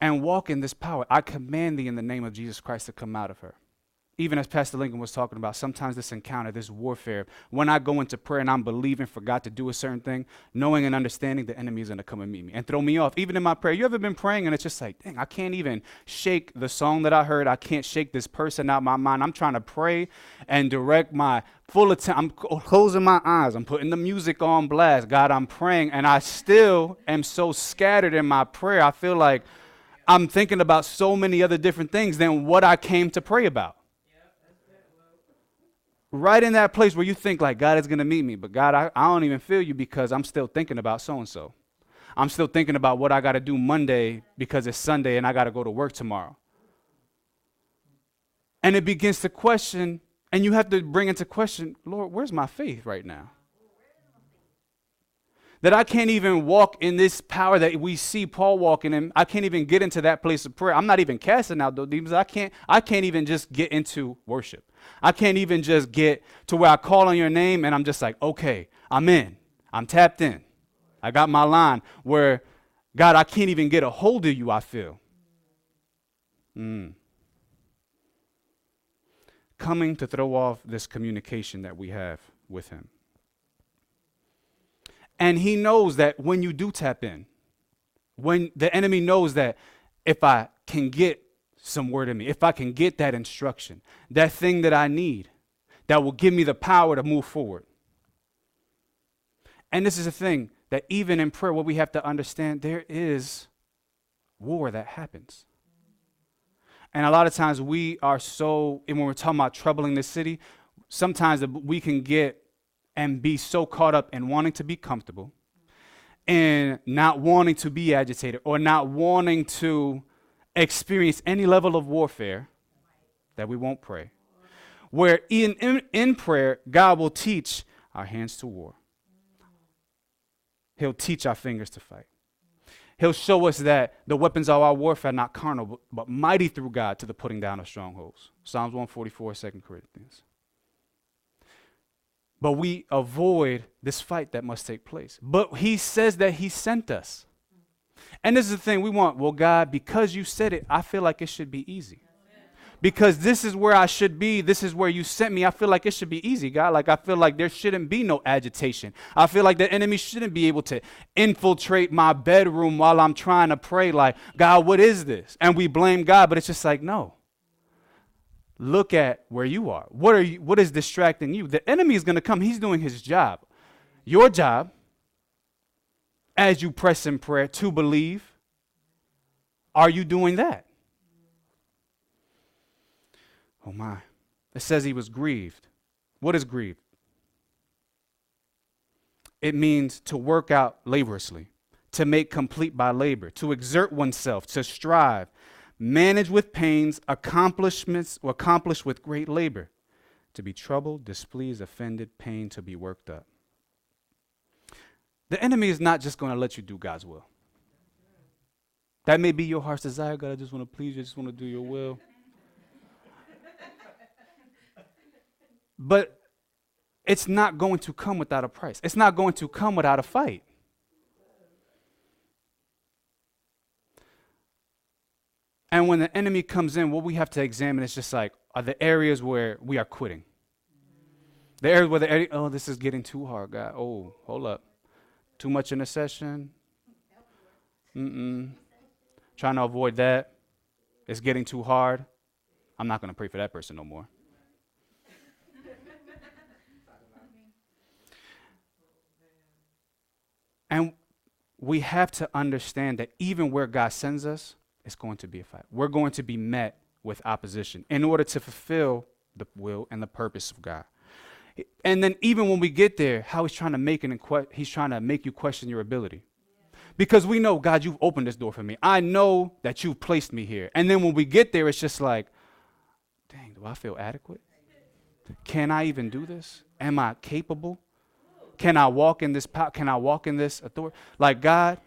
And walk in this power. I command thee in the name of Jesus Christ to come out of her even as Pastor Lincoln was talking about, sometimes this encounter, this warfare, when I go into prayer and I'm believing for God to do a certain thing, knowing and understanding the enemy is going to come and meet me and throw me off. Even in my prayer, you ever been praying and it's just like, dang, I can't even shake the song that I heard. I can't shake this person out my mind. I'm trying to pray and direct my full attention. I'm oh, closing my eyes. I'm putting the music on blast. God, I'm praying and I still am so scattered in my prayer. I feel like I'm thinking about so many other different things than what I came to pray about right in that place where you think like God is going to meet me, but God, I, I don't even feel you because I'm still thinking about so and so. I'm still thinking about what I got to do Monday because it's Sunday and I got to go to work tomorrow. And it begins to question, and you have to bring into question, Lord, where's my faith right now? That I can't even walk in this power that we see Paul walking in. I can't even get into that place of prayer. I'm not even casting out those demons. I can't, I can't even just get into worship. I can't even just get to where I call on your name and I'm just like, okay, I'm in. I'm tapped in. I got my line where, God, I can't even get a hold of you, I feel. Mm. Coming to throw off this communication that we have with Him. And He knows that when you do tap in, when the enemy knows that if I can get some word in me, if I can get that instruction, that thing that I need that will give me the power to move forward. And this is a thing that even in prayer, what we have to understand, there is war that happens. And a lot of times we are so, and when we're talking about troubling the city, sometimes we can get and be so caught up in wanting to be comfortable and not wanting to be agitated or not wanting to experience any level of warfare that we won't pray. Where in, in, in prayer, God will teach our hands to war. He'll teach our fingers to fight. He'll show us that the weapons of our warfare are not carnal, but, but mighty through God to the putting down of strongholds. Psalms 144, 2 Corinthians. But we avoid this fight that must take place. But he says that he sent us. And this is the thing we want. Well, God, because you said it, I feel like it should be easy. Because this is where I should be. This is where you sent me. I feel like it should be easy, God. Like I feel like there shouldn't be no agitation. I feel like the enemy shouldn't be able to infiltrate my bedroom while I'm trying to pray. Like, God, what is this? And we blame God, but it's just like, no. Look at where you are. What are you what is distracting you? The enemy is going to come. He's doing his job. Your job as you press in prayer to believe? Are you doing that? Oh my. It says he was grieved. What is grieved? It means to work out laboriously, to make complete by labor, to exert oneself, to strive, manage with pains, accomplishments, or accomplish with great labor, to be troubled, displeased, offended, pain to be worked up. The enemy is not just going to let you do God's will. That may be your heart's desire, God. I just want to please you. I just want to do your will. but it's not going to come without a price. It's not going to come without a fight. And when the enemy comes in, what we have to examine is just like, are the areas where we are quitting? The areas where the, oh, this is getting too hard, God. Oh, hold up. Too much intercession. Mm-mm. Trying to avoid that. It's getting too hard. I'm not going to pray for that person no more. and we have to understand that even where God sends us, it's going to be a fight. We're going to be met with opposition in order to fulfill the will and the purpose of God. And then even when we get there, how he's trying to make it, he's trying to make you question your ability. Because we know, God, you've opened this door for me. I know that you've placed me here. And then when we get there, it's just like, dang, do I feel adequate? Can I even do this? Am I capable? Can I walk in this power? Can I walk in this authority? Like God,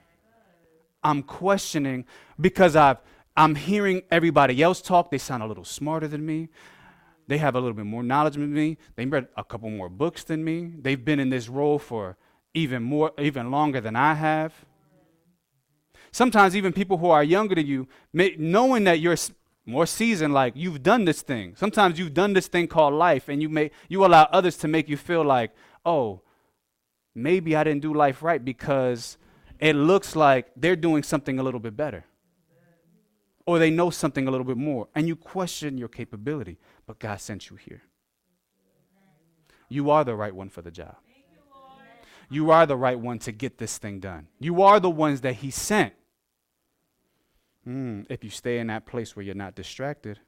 I'm questioning because I've I'm hearing everybody else talk. They sound a little smarter than me. They have a little bit more knowledge than me. They read a couple more books than me. They've been in this role for even more, even longer than I have. Sometimes even people who are younger than you, may, knowing that you're more seasoned, like you've done this thing. Sometimes you've done this thing called life, and you may you allow others to make you feel like, oh, maybe I didn't do life right because it looks like they're doing something a little bit better or they know something a little bit more, and you question your capability, but God sent you here. You are the right one for the job. You are the right one to get this thing done. You are the ones that He sent. Mm, if you stay in that place where you're not distracted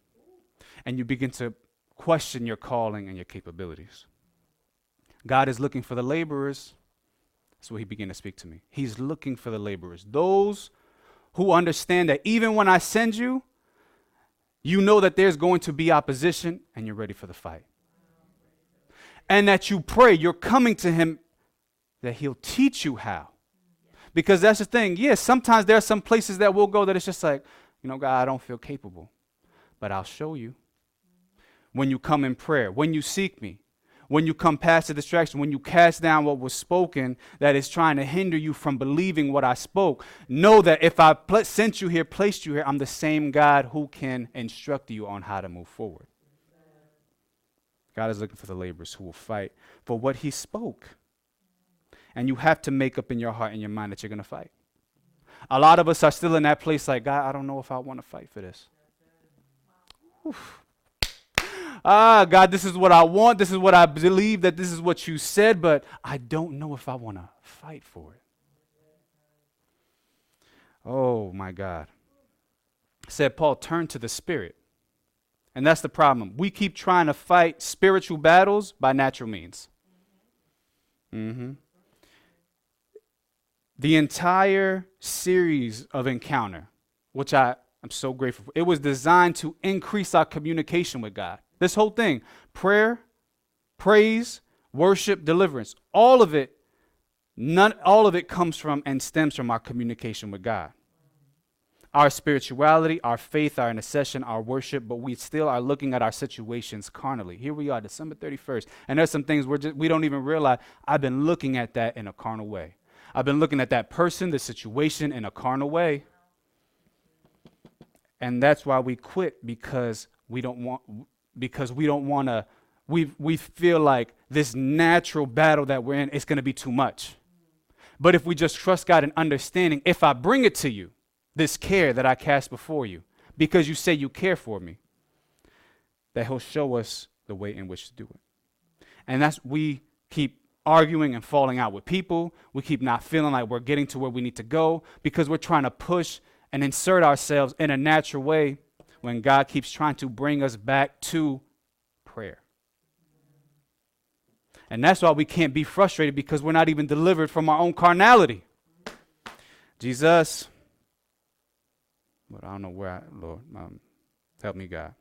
and you begin to question your calling and your capabilities. God is looking for the laborers. What he began to speak to me. He's looking for the laborers, those who understand that even when I send you, you know that there's going to be opposition and you're ready for the fight. And that you pray, you're coming to Him, that He'll teach you how. Because that's the thing. Yes, sometimes there are some places that we'll go that it's just like, you know, God, I don't feel capable. But I'll show you. When you come in prayer, when you seek me, when you come past the distraction, when you cast down what was spoken that is trying to hinder you from believing what I spoke, know that if I pl- sent you here, placed you here, I'm the same God who can instruct you on how to move forward. God is looking for the laborers who will fight for what He spoke. And you have to make up in your heart and your mind that you're going to fight. A lot of us are still in that place like, God, I don't know if I want to fight for this. Oof ah, God, this is what I want. This is what I believe that this is what you said, but I don't know if I want to fight for it. Oh, my God. Said Paul, turn to the Spirit. And that's the problem. We keep trying to fight spiritual battles by natural means. Mm-hmm. The entire series of Encounter, which I am so grateful for, it was designed to increase our communication with God. This whole thing prayer, praise, worship, deliverance all of it, none, all of it comes from and stems from our communication with God. Our spirituality, our faith, our intercession, our worship, but we still are looking at our situations carnally. Here we are, December 31st, and there's some things we're just, we don't even realize. I've been looking at that in a carnal way. I've been looking at that person, the situation in a carnal way. And that's why we quit because we don't want because we don't want to we we feel like this natural battle that we're in is going to be too much. But if we just trust God and understanding, if I bring it to you, this care that I cast before you, because you say you care for me, that He'll show us the way in which to do it. And that's we keep arguing and falling out with people. We keep not feeling like we're getting to where we need to go because we're trying to push and insert ourselves in a natural way when God keeps trying to bring us back to prayer. And that's why we can't be frustrated because we're not even delivered from our own carnality. Jesus, but I don't know where I, Lord, um, help me, God.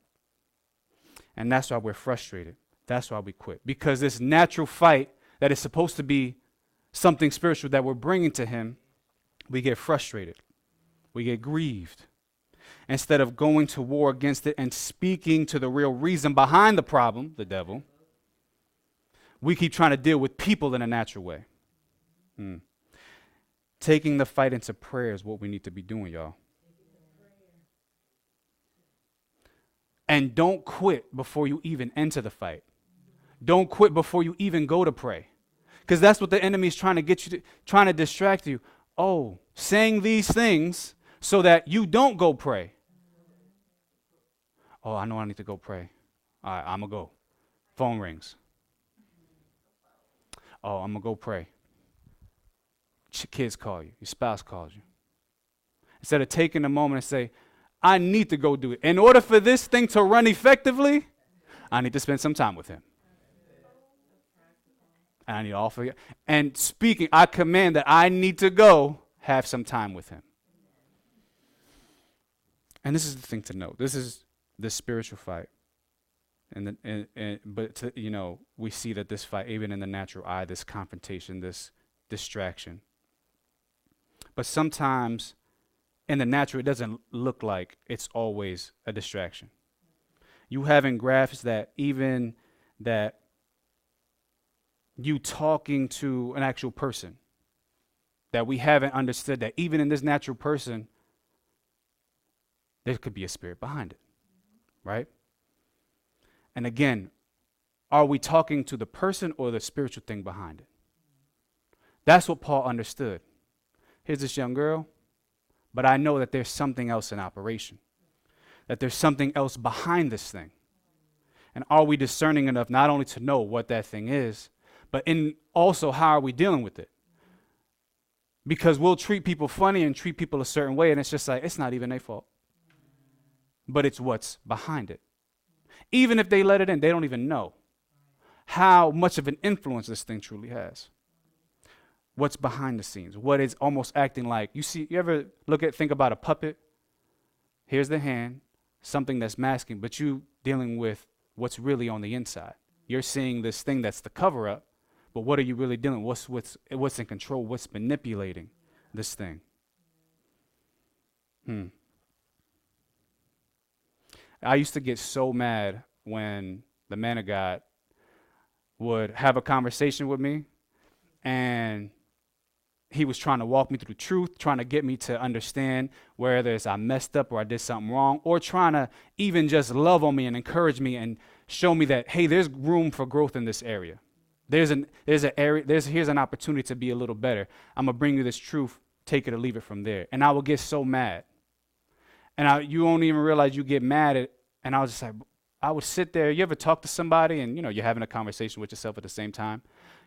And that's why we're frustrated. That's why we quit. Because this natural fight that is supposed to be something spiritual that we're bringing to Him, we get frustrated. We get grieved. Instead of going to war against it and speaking to the real reason behind the problem, the devil, we keep trying to deal with people in a natural way. Hmm. Taking the fight into prayer is what we need to be doing, y'all. And don't quit before you even enter the fight. Don't quit before you even go to pray. Because that's what the enemy is trying to get you to, trying to distract you. Oh, saying these things so that you don't go pray. Oh, I know I need to go pray. All right, I'm going to go. Phone rings. Oh, I'm going to go pray. Kids call you, your spouse calls you. Instead of taking a moment and say, I need to go do it. In order for this thing to run effectively, I need to spend some time with him. And I need all for you. And speaking, I command that I need to go have some time with him. And this is the thing to know. This is the spiritual fight. And, and, and but to, you know we see that this fight, even in the natural eye, this confrontation, this distraction. But sometimes in the natural, it doesn't look like it's always a distraction. You having graphs that even that you talking to an actual person that we haven't understood that even in this natural person there could be a spirit behind it right and again are we talking to the person or the spiritual thing behind it that's what paul understood here's this young girl but I know that there's something else in operation, that there's something else behind this thing. And are we discerning enough not only to know what that thing is, but in also how are we dealing with it? Because we'll treat people funny and treat people a certain way, and it's just like, it's not even their fault. But it's what's behind it. Even if they let it in, they don't even know how much of an influence this thing truly has what's behind the scenes, what is almost acting like. You see, you ever look at, think about a puppet? Here's the hand, something that's masking, but you dealing with what's really on the inside. You're seeing this thing that's the cover up, but what are you really dealing? What's what's what's in control? What's manipulating this thing? Hmm. I used to get so mad when the man of God would have a conversation with me and he was trying to walk me through the truth, trying to get me to understand whether it's I messed up or I did something wrong, or trying to even just love on me and encourage me and show me that hey, there's room for growth in this area. There's an there's an area there's here's an opportunity to be a little better. I'm gonna bring you this truth, take it or leave it from there. And I would get so mad, and I, you won't even realize you get mad at. And I was just like, I would sit there. You ever talk to somebody and you know you're having a conversation with yourself at the same time,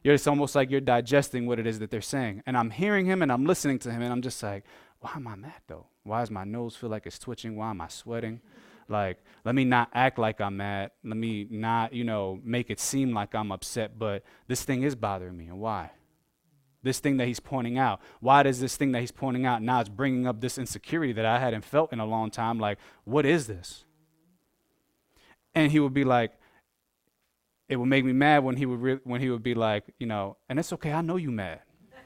you're, it's almost like you're digesting what it is that they're saying. And I'm hearing him and I'm listening to him and I'm just like, why am I mad though? Why does my nose feel like it's twitching? Why am I sweating? Like, let me not act like I'm mad. Let me not, you know, make it seem like I'm upset, but this thing is bothering me. And why? This thing that he's pointing out. Why does this thing that he's pointing out now it's bringing up this insecurity that I hadn't felt in a long time? Like, what is this? And he would be like, it would make me mad when he would re- when he would be like, you know, and it's okay, I know you mad.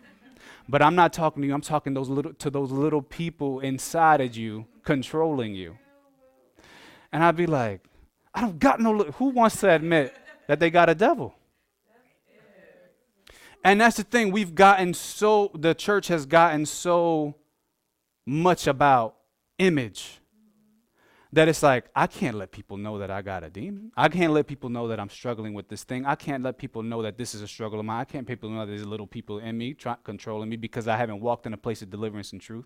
but I'm not talking to you. I'm talking those little to those little people inside of you controlling you. And I'd be like, I don't got no li- who wants to admit that they got a devil? And that's the thing, we've gotten so the church has gotten so much about image that it's like I can't let people know that I got a demon. I can't let people know that I'm struggling with this thing. I can't let people know that this is a struggle of mine. I can't let people know that there's little people in me try, controlling me because I haven't walked in a place of deliverance and truth.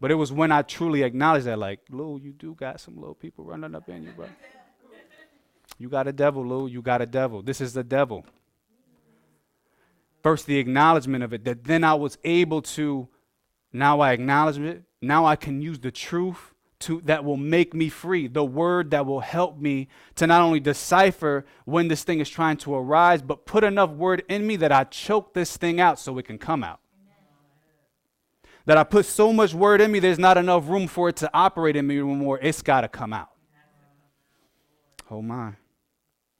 But it was when I truly acknowledged that, like, Lou, you do got some little people running up in you, bro. You got a devil, Lou. You got a devil. This is the devil. First, the acknowledgement of it, that then I was able to, now I acknowledge it. Now I can use the truth to, that will make me free, the word that will help me to not only decipher when this thing is trying to arise, but put enough word in me that I choke this thing out so it can come out. That I put so much word in me, there's not enough room for it to operate in me anymore. It's got to come out. Oh my.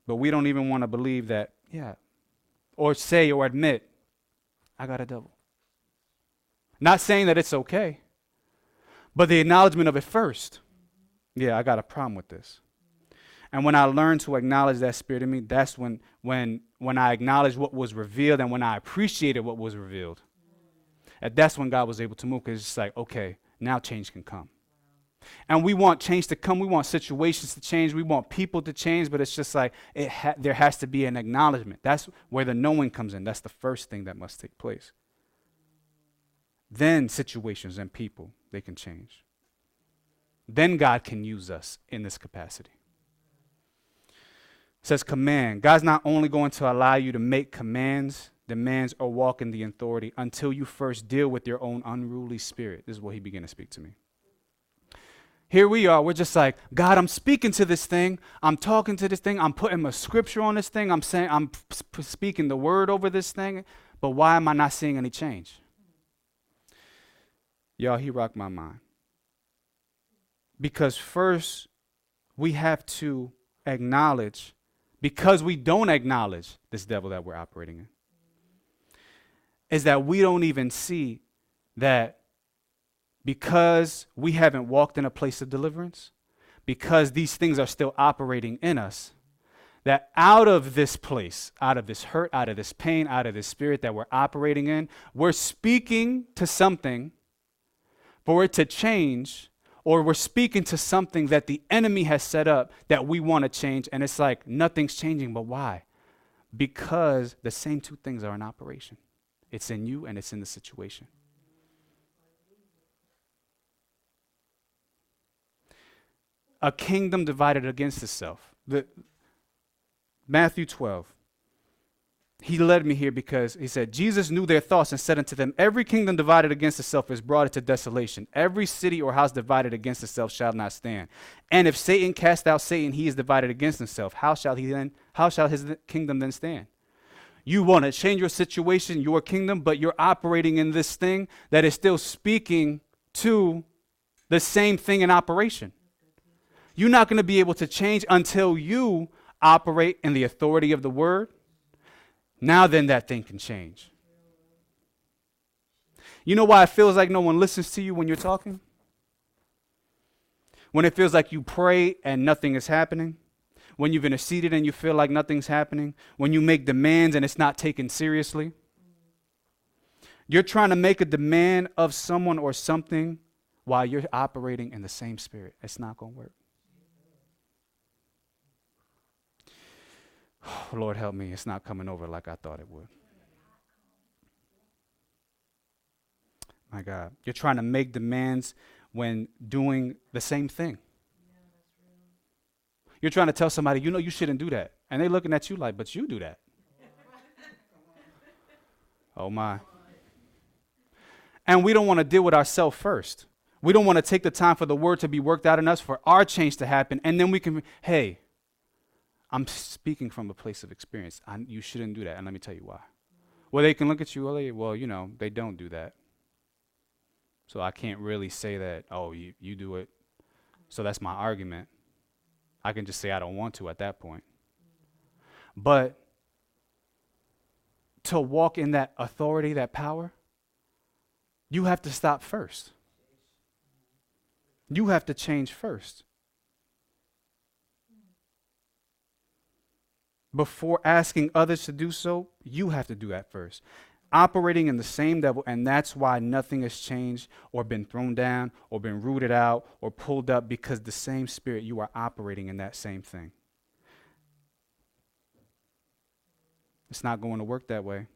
But we don't even want to believe that, yeah, or say or admit, I got a devil. Not saying that it's okay, but the acknowledgement of it first. Yeah, I got a problem with this. And when I learned to acknowledge that spirit in me, that's when when when I acknowledged what was revealed and when I appreciated what was revealed. And that's when God was able to move because it's like, okay, now change can come. And we want change to come. We want situations to change. We want people to change, but it's just like it ha- there has to be an acknowledgement. That's where the knowing comes in. That's the first thing that must take place. Then situations and people, they can change. Then God can use us in this capacity. It says command. God's not only going to allow you to make commands, demands, or walk in the authority until you first deal with your own unruly spirit. This is what he began to speak to me. Here we are, we're just like, God, I'm speaking to this thing. I'm talking to this thing. I'm putting a scripture on this thing. I'm saying, I'm p- speaking the word over this thing. But why am I not seeing any change? Y'all, he rocked my mind. Because first, we have to acknowledge, because we don't acknowledge this devil that we're operating in, is that we don't even see that because we haven't walked in a place of deliverance, because these things are still operating in us, that out of this place, out of this hurt, out of this pain, out of this spirit that we're operating in, we're speaking to something for it to change, or we're speaking to something that the enemy has set up that we want to change, and it's like nothing's changing. But why? Because the same two things are in operation it's in you and it's in the situation. A kingdom divided against itself. The, Matthew 12 he led me here because he said, Jesus knew their thoughts and said unto them, Every kingdom divided against itself is brought into desolation. Every city or house divided against itself shall not stand. And if Satan cast out Satan, he is divided against himself. How shall he then, how shall his kingdom then stand? You want to change your situation, your kingdom, but you're operating in this thing that is still speaking to the same thing in operation. You're not going to be able to change until you operate in the authority of the word now then, that thing can change. You know why it feels like no one listens to you when you're talking? When it feels like you pray and nothing is happening? When you've interceded and you feel like nothing's happening? When you make demands and it's not taken seriously? You're trying to make a demand of someone or something while you're operating in the same spirit. It's not going to work. Oh, Lord, help me. It's not coming over like I thought it would. My God. You're trying to make demands when doing the same thing. You're trying to tell somebody, you know, you shouldn't do that. And they're looking at you like, but you do that. oh, my. And we don't want to deal with ourselves first. We don't want to take the time for the word to be worked out in us, for our change to happen. And then we can, hey, I'm speaking from a place of experience. I, you shouldn't do that, and let me tell you why. Well, they can look at you, well, you know, they don't do that. So I can't really say that, oh, you, you do it. So that's my argument. I can just say I don't want to at that point. But to walk in that authority, that power, you have to stop first. You have to change first. Before asking others to do so, you have to do that first. Operating in the same devil, and that's why nothing has changed or been thrown down or been rooted out or pulled up because the same spirit, you are operating in that same thing. It's not going to work that way.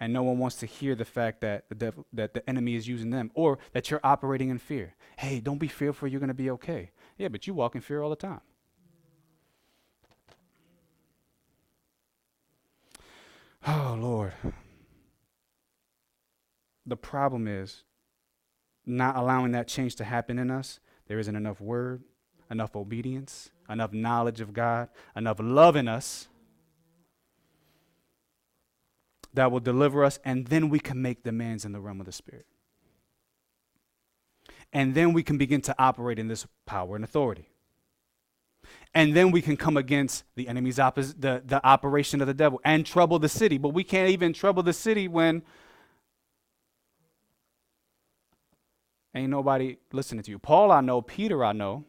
And no one wants to hear the fact that the devil, that the enemy is using them or that you're operating in fear. Hey, don't be fearful, you're going to be okay. Yeah, but you walk in fear all the time. Oh, Lord. The problem is not allowing that change to happen in us. There isn't enough word, enough obedience, enough knowledge of God, enough love in us that will deliver us, and then we can make demands in the realm of the Spirit. And then we can begin to operate in this power and authority. And then we can come against the enemy's oppos- the, the operation of the devil and trouble the city. But we can't even trouble the city when ain't nobody listening to you. Paul, I know. Peter, I know.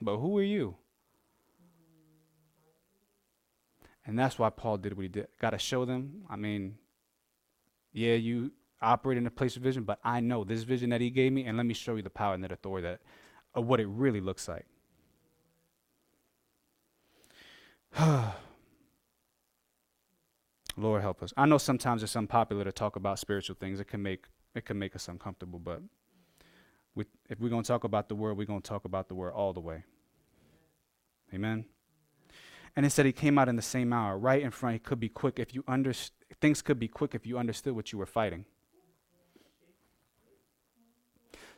But who are you? And that's why Paul did what he did. Got to show them. I mean, yeah, you operate in a place of vision, but I know this vision that he gave me, and let me show you the power and the authority that, of what it really looks like. Lord help us. I know sometimes it's unpopular to talk about spiritual things. It can make it can make us uncomfortable, but we, if we're going to talk about the word, we're going to talk about the word all the way. Amen. And it said he came out in the same hour, right in front. He could be quick if you understand. Things could be quick if you understood what you were fighting.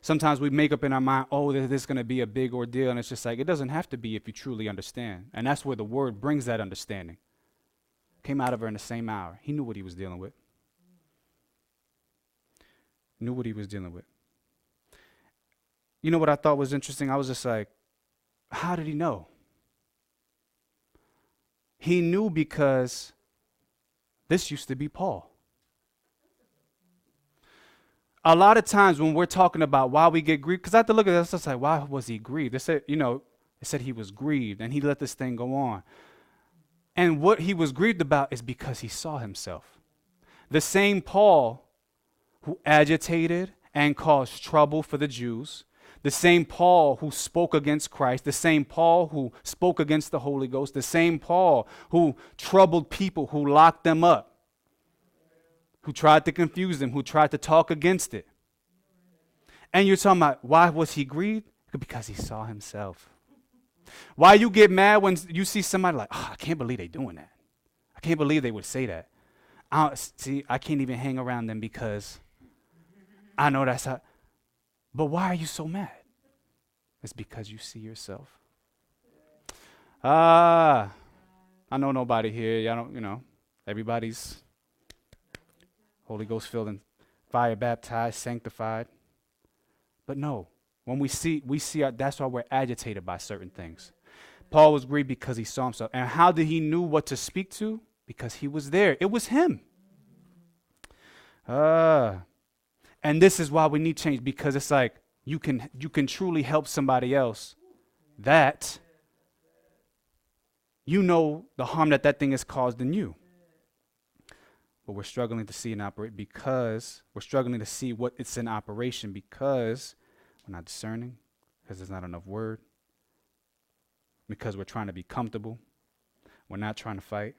Sometimes we make up in our mind, oh, this is going to be a big ordeal. And it's just like, it doesn't have to be if you truly understand. And that's where the word brings that understanding. Came out of her in the same hour. He knew what he was dealing with. Knew what he was dealing with. You know what I thought was interesting? I was just like, how did he know? He knew because this used to be Paul. A lot of times when we're talking about why we get grieved, because I have to look at this, it's like, why was he grieved? They said, you know, they said he was grieved and he let this thing go on. And what he was grieved about is because he saw himself. The same Paul who agitated and caused trouble for the Jews, the same Paul who spoke against Christ, the same Paul who spoke against the Holy Ghost, the same Paul who troubled people, who locked them up, who tried to confuse them, who tried to talk against it. And you're talking about why was he grieved? Because he saw himself. Why you get mad when you see somebody like, oh, I can't believe they're doing that. I can't believe they would say that. I see, I can't even hang around them because I know that's how. But why are you so mad? It's because you see yourself. Ah, I know nobody here. Y'all don't, you know, everybody's Holy Ghost filled and fire baptized, sanctified. But no, when we see, we see, our, that's why we're agitated by certain things. Paul was grieved because he saw himself. And how did he knew what to speak to? Because he was there. It was him. Uh, and this is why we need change because it's like you can you can truly help somebody else that you know the harm that that thing has caused in you. But we're struggling to see it operate because we're struggling to see what it's in operation because we're not discerning, because there's not enough word, because we're trying to be comfortable. We're not trying to fight.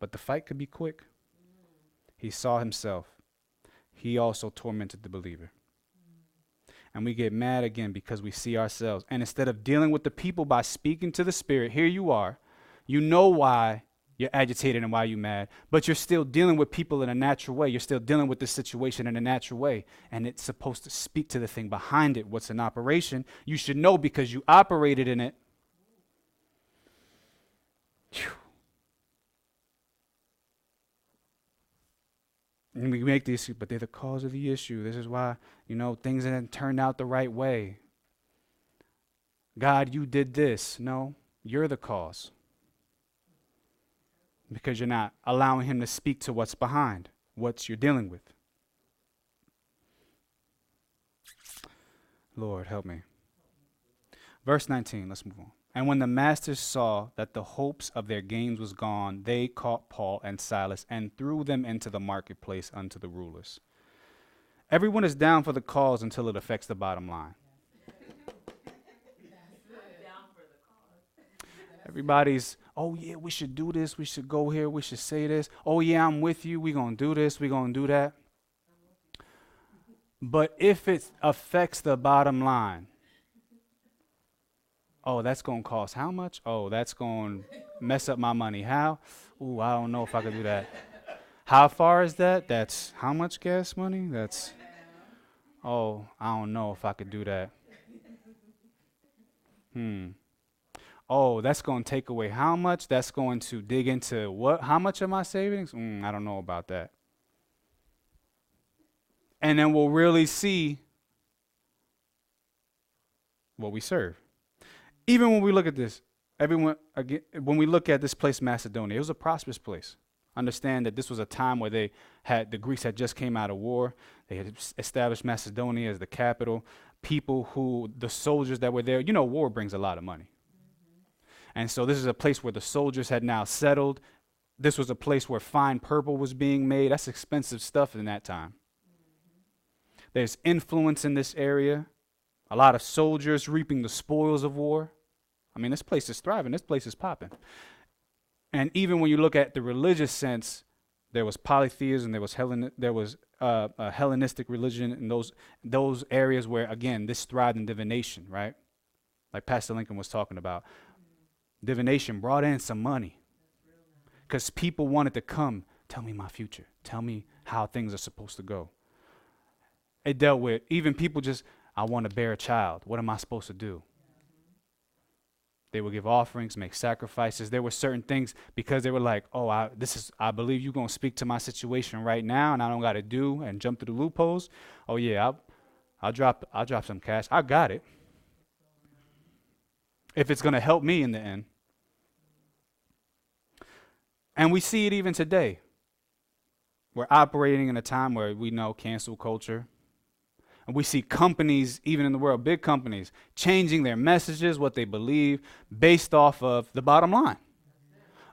But the fight could be quick. He saw himself he also tormented the believer. And we get mad again because we see ourselves. And instead of dealing with the people by speaking to the Spirit, here you are. You know why you're agitated and why you're mad, but you're still dealing with people in a natural way. You're still dealing with the situation in a natural way. And it's supposed to speak to the thing behind it, what's in operation. You should know because you operated in it. And we make the issue, but they're the cause of the issue. This is why, you know, things didn't turn out the right way. God, you did this. No, you're the cause. Because you're not allowing him to speak to what's behind, what you're dealing with. Lord, help me. Verse 19, let's move on. And when the masters saw that the hopes of their gains was gone, they caught Paul and Silas and threw them into the marketplace unto the rulers. Everyone is down for the cause until it affects the bottom line. Everybody's, oh yeah, we should do this, we should go here, we should say this. Oh yeah, I'm with you, we're going to do this, we're going to do that. But if it affects the bottom line, Oh, that's going to cost how much? Oh, that's going to mess up my money. How? Ooh, I don't know if I could do that. How far is that? That's how much gas money? That's, oh, I don't know if I could do that. Hmm. Oh, that's going to take away how much? That's going to dig into what? How much of my savings? Mm, I don't know about that. And then we'll really see what we serve even when we look at this, everyone again, when we look at this place, Macedonia, it was a prosperous place. Understand that this was a time where they had the Greeks had just came out of war. They had established Macedonia as the capital. People who the soldiers that were there, you know, war brings a lot of money. And so this is a place where the soldiers had now settled. This was a place where fine purple was being made. That's expensive stuff in that time. There's influence in this area. A lot of soldiers reaping the spoils of war. I mean, this place is thriving. This place is popping. And even when you look at the religious sense, there was polytheism, there was Hellen, there was uh, a Hellenistic religion in those those areas where again this thrived in divination, right? Like Pastor Lincoln was talking about, divination brought in some money because people wanted to come. Tell me my future. Tell me how things are supposed to go. It dealt with even people just I want to bear a child. What am I supposed to do? They would give offerings, make sacrifices. There were certain things because they were like, "Oh, I, this is I believe you're gonna speak to my situation right now, and I don't got to do and jump through the loopholes." Oh yeah, I'll, I'll drop I'll drop some cash. I got it. If it's gonna help me in the end. And we see it even today. We're operating in a time where we know cancel culture, and we see companies, even in the world, big companies, changing their messages, what they believe, based off of the bottom line.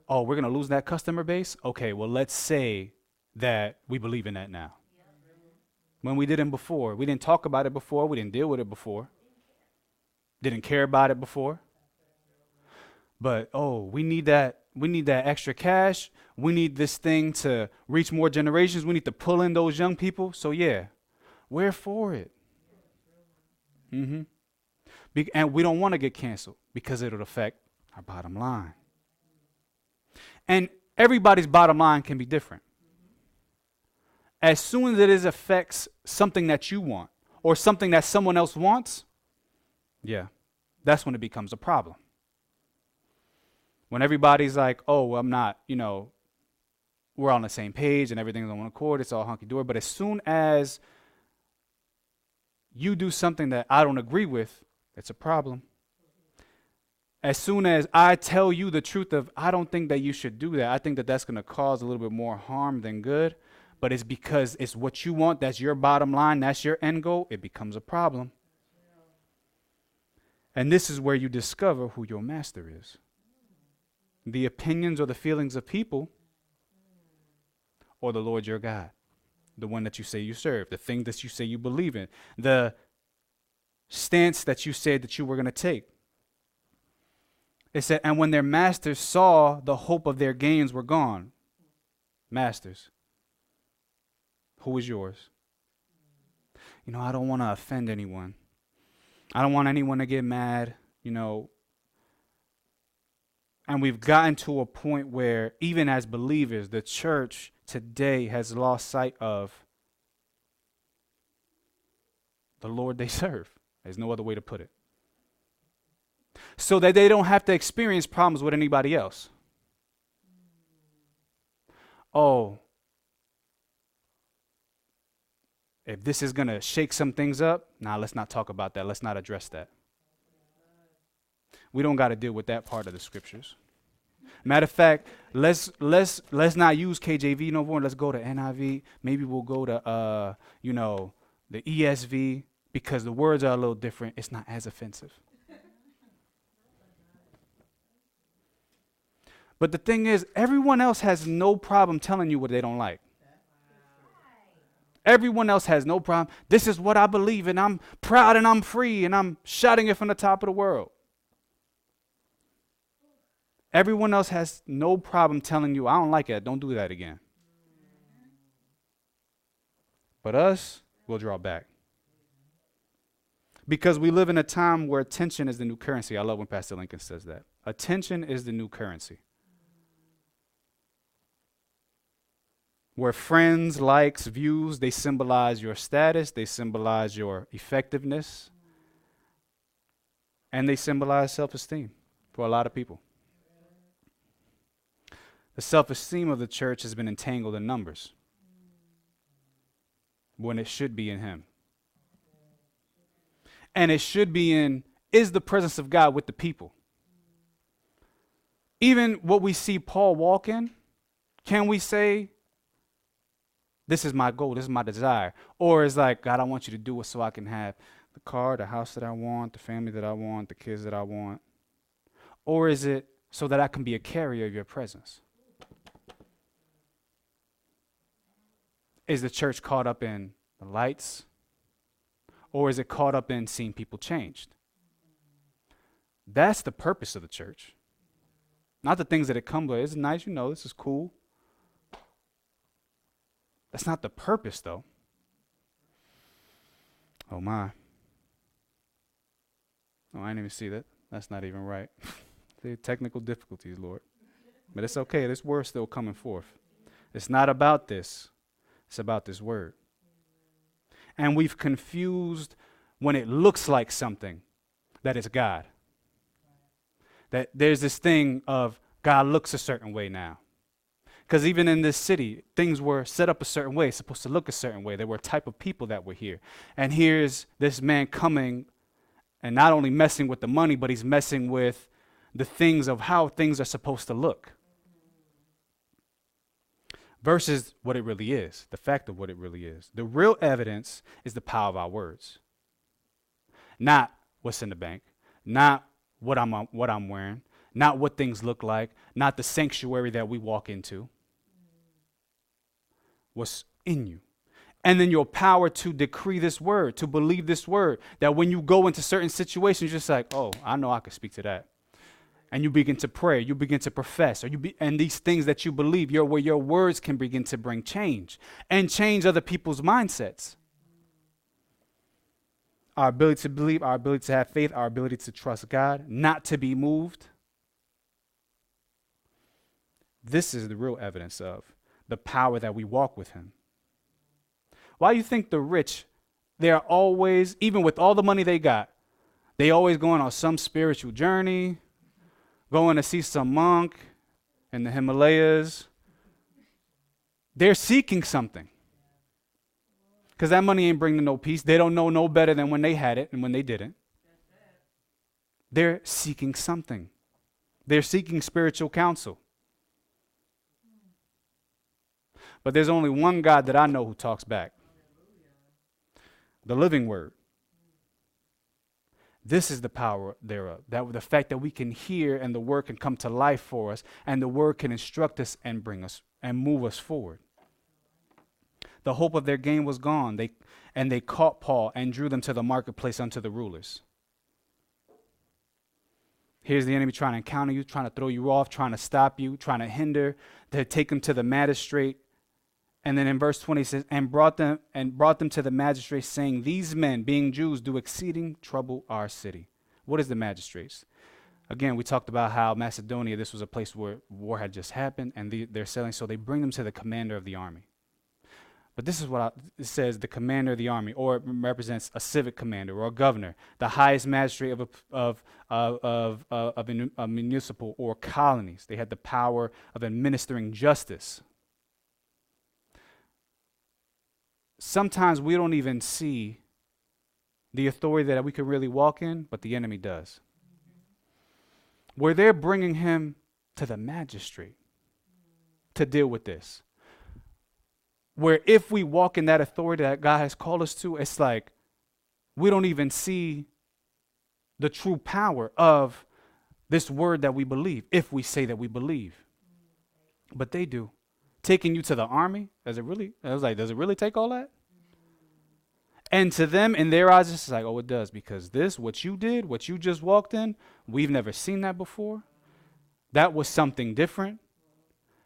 Oh, we're going to lose that customer base? Okay, well, let's say that we believe in that now. When we didn't before, we didn't talk about it before, we didn't deal with it before, didn't care about it before. But oh, we need that we need that extra cash. We need this thing to reach more generations. We need to pull in those young people. So yeah, we're for it. Mm-hmm. Be- and we don't want to get canceled because it'll affect our bottom line. And everybody's bottom line can be different. As soon as it affects something that you want or something that someone else wants, yeah, that's when it becomes a problem. When everybody's like, oh, well, I'm not, you know, we're on the same page and everything's on one accord, it's all hunky dory. But as soon as you do something that I don't agree with, it's a problem. As soon as I tell you the truth of, I don't think that you should do that, I think that that's going to cause a little bit more harm than good, but it's because it's what you want, that's your bottom line, that's your end goal, it becomes a problem. And this is where you discover who your master is. The opinions or the feelings of people, or the Lord your God the one that you say you serve, the thing that you say you believe in, the stance that you said that you were going to take. It said, and when their masters saw the hope of their gains were gone, masters, who is yours? You know, I don't want to offend anyone. I don't want anyone to get mad, you know. And we've gotten to a point where, even as believers, the church today has lost sight of the Lord they serve. There's no other way to put it. So that they don't have to experience problems with anybody else. Oh, if this is going to shake some things up, nah, let's not talk about that. Let's not address that. We don't got to deal with that part of the scriptures. Matter of fact, let's let's let's not use KJV no more. Let's go to NIV. Maybe we'll go to uh, you know, the ESV because the words are a little different. It's not as offensive. But the thing is, everyone else has no problem telling you what they don't like. Everyone else has no problem. This is what I believe, and I'm proud and I'm free, and I'm shouting it from the top of the world. Everyone else has no problem telling you, I don't like it, don't do that again. But us, we'll draw back. Because we live in a time where attention is the new currency. I love when Pastor Lincoln says that. Attention is the new currency. Where friends, likes, views, they symbolize your status, they symbolize your effectiveness, and they symbolize self esteem for a lot of people. The self esteem of the church has been entangled in numbers when it should be in Him. And it should be in is the presence of God with the people. Even what we see Paul walk in, can we say, This is my goal, this is my desire? Or is like, God, I want you to do it so I can have the car, the house that I want, the family that I want, the kids that I want? Or is it so that I can be a carrier of your presence? Is the church caught up in the lights? Or is it caught up in seeing people changed? That's the purpose of the church. Not the things that it comes with. It's nice, you know, this is cool. That's not the purpose, though. Oh, my. Oh, I didn't even see that. That's not even right. the technical difficulties, Lord. But it's okay. This word's still coming forth. It's not about this, it's about this word. And we've confused when it looks like something that it's God. That there's this thing of God looks a certain way now. Because even in this city, things were set up a certain way, supposed to look a certain way. There were a type of people that were here. And here's this man coming and not only messing with the money, but he's messing with the things of how things are supposed to look versus what it really is, the fact of what it really is. The real evidence is the power of our words, not what's in the bank, not what I'm, uh, what I'm wearing, not what things look like, not the sanctuary that we walk into. What's in you. And then your power to decree this word, to believe this word, that when you go into certain situations, you're just like, oh, I know I can speak to that and you begin to pray, you begin to profess, or you be, and these things that you believe, your where your words can begin to bring change and change other people's mindsets. Our ability to believe, our ability to have faith, our ability to trust God, not to be moved. This is the real evidence of the power that we walk with Him. Why do you think the rich, they're always, even with all the money they got, they always going on some spiritual journey, going to see some monk in the Himalayas. They're seeking something. Because that money ain't bringing no peace. They don't know no better than when they had it and when they didn't. They're seeking something. They're seeking spiritual counsel. But there's only one God that I know who talks back the living word. This is the power thereof. That the fact that we can hear and the word can come to life for us, and the word can instruct us and bring us and move us forward. The hope of their gain was gone. They and they caught Paul and drew them to the marketplace unto the rulers. Here's the enemy trying to encounter you, trying to throw you off, trying to stop you, trying to hinder, to take him to the magistrate and then in verse 20 says, and brought them and brought them to the magistrates, saying, These men, being Jews, do exceeding trouble our city. What is the magistrates? Again, we talked about how Macedonia, this was a place where war had just happened, and the, they're selling, so they bring them to the commander of the army. But this is what I, it says the commander of the army, or it represents a civic commander or a governor, the highest magistrate of, a, of, of, of, a, a municipal or colonies. They had the power of administering justice. Sometimes we don't even see the authority that we can really walk in, but the enemy does. Where they're bringing him to the magistrate to deal with this. Where if we walk in that authority that God has called us to, it's like we don't even see the true power of this word that we believe, if we say that we believe. But they do taking you to the army? Does it really? I was like, does it really take all that? And to them, in their eyes, it's like, oh, it does, because this, what you did, what you just walked in, we've never seen that before. That was something different.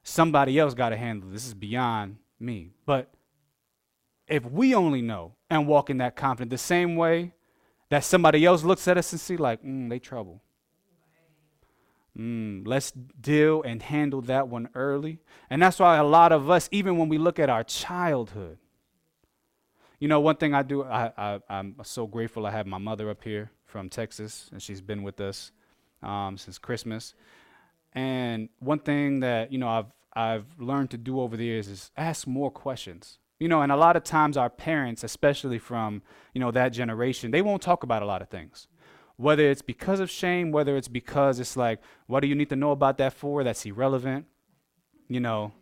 Somebody else got to handle this. is beyond me. But if we only know and walk in that confidence the same way that somebody else looks at us and see, like, mm, they trouble. Mm, let's deal and handle that one early. And that's why a lot of us, even when we look at our childhood, you know, one thing I do, I, I, am so grateful I have my mother up here from Texas, and she's been with us um, since Christmas. And one thing that, you know, I've, I've learned to do over the years is ask more questions. You know, and a lot of times our parents, especially from, you know, that generation, they won't talk about a lot of things. Whether it's because of shame, whether it's because it's like, what do you need to know about that for? That's irrelevant. You know,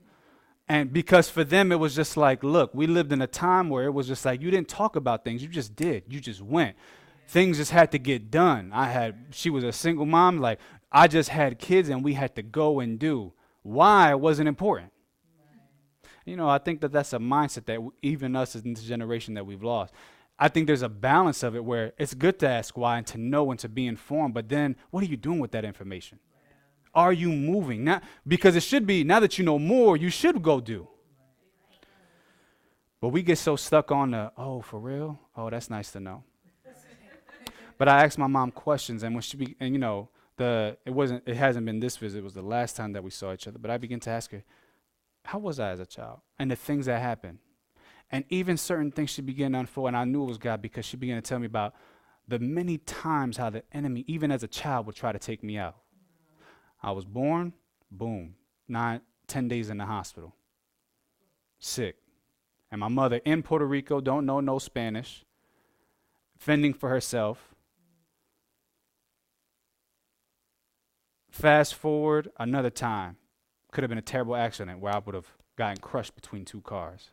and because for them, it was just like, look, we lived in a time where it was just like, you didn't talk about things, you just did. You just went. Things just had to get done. I had, she was a single mom. Like, I just had kids and we had to go and do. Why wasn't important. You know, I think that that's a mindset that even us in this generation that we've lost. I think there's a balance of it where it's good to ask why and to know and to be informed, but then what are you doing with that information? are you moving? Now, because it should be, now that you know more, you should go do. But we get so stuck on the, oh, for real? Oh, that's nice to know. but I asked my mom questions, and when she, be, and you know, the it wasn't, it hasn't been this visit. It was the last time that we saw each other. But I began to ask her, how was I as a child, and the things that happened, and even certain things she began to unfold. And I knew it was God because she began to tell me about the many times how the enemy, even as a child, would try to take me out. I was born, boom, nine, ten days in the hospital, sick. And my mother in Puerto Rico, don't know no Spanish, fending for herself. Fast forward another time, could have been a terrible accident where I would have gotten crushed between two cars.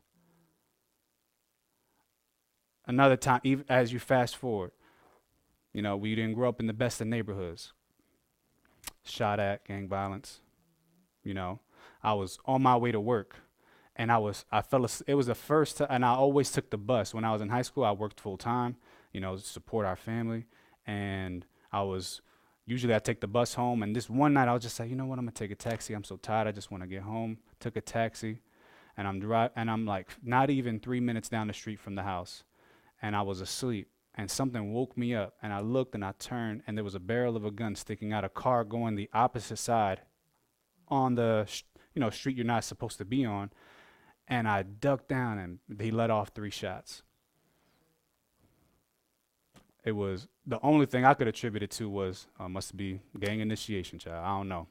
Another time, even as you fast forward, you know, we didn't grow up in the best of neighborhoods shot at, gang violence. You know, I was on my way to work and I was, I fell, it was the first time, and I always took the bus. When I was in high school, I worked full time, you know, to support our family. And I was, usually I take the bus home. And this one night I was just like, you know what, I'm gonna take a taxi. I'm so tired. I just wanna get home. Took a taxi and I'm dri- and I'm like not even three minutes down the street from the house. And I was asleep and something woke me up and I looked and I turned and there was a barrel of a gun sticking out of a car going the opposite side on the sh- you know street you're not supposed to be on and I ducked down and he let off three shots. It was the only thing I could attribute it to was uh, must be gang initiation, child. I don't know.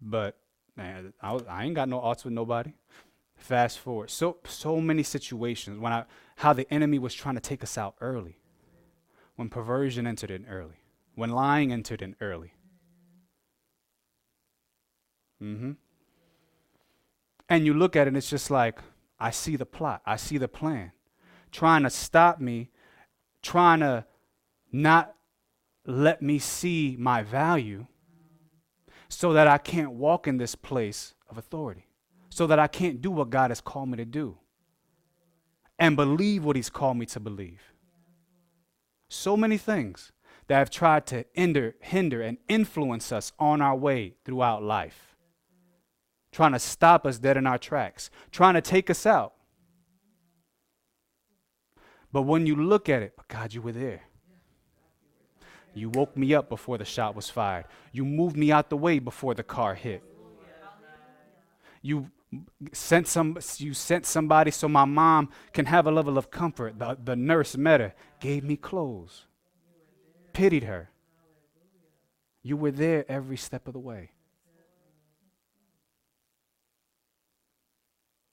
But man, I, I ain't got no odds with nobody. Fast forward, so so many situations when I how the enemy was trying to take us out early, when perversion entered in early, when lying entered in early. Mm-hmm. And you look at it, and it's just like I see the plot, I see the plan, trying to stop me, trying to not let me see my value, so that I can't walk in this place of authority so that I can't do what God has called me to do and believe what He's called me to believe. So many things that have tried to hinder, hinder and influence us on our way throughout life, trying to stop us dead in our tracks, trying to take us out. But when you look at it, God, you were there. You woke me up before the shot was fired. You moved me out the way before the car hit. You sent some you sent somebody so my mom can have a level of comfort. The, the nurse met her gave me clothes pitied her. You were there every step of the way.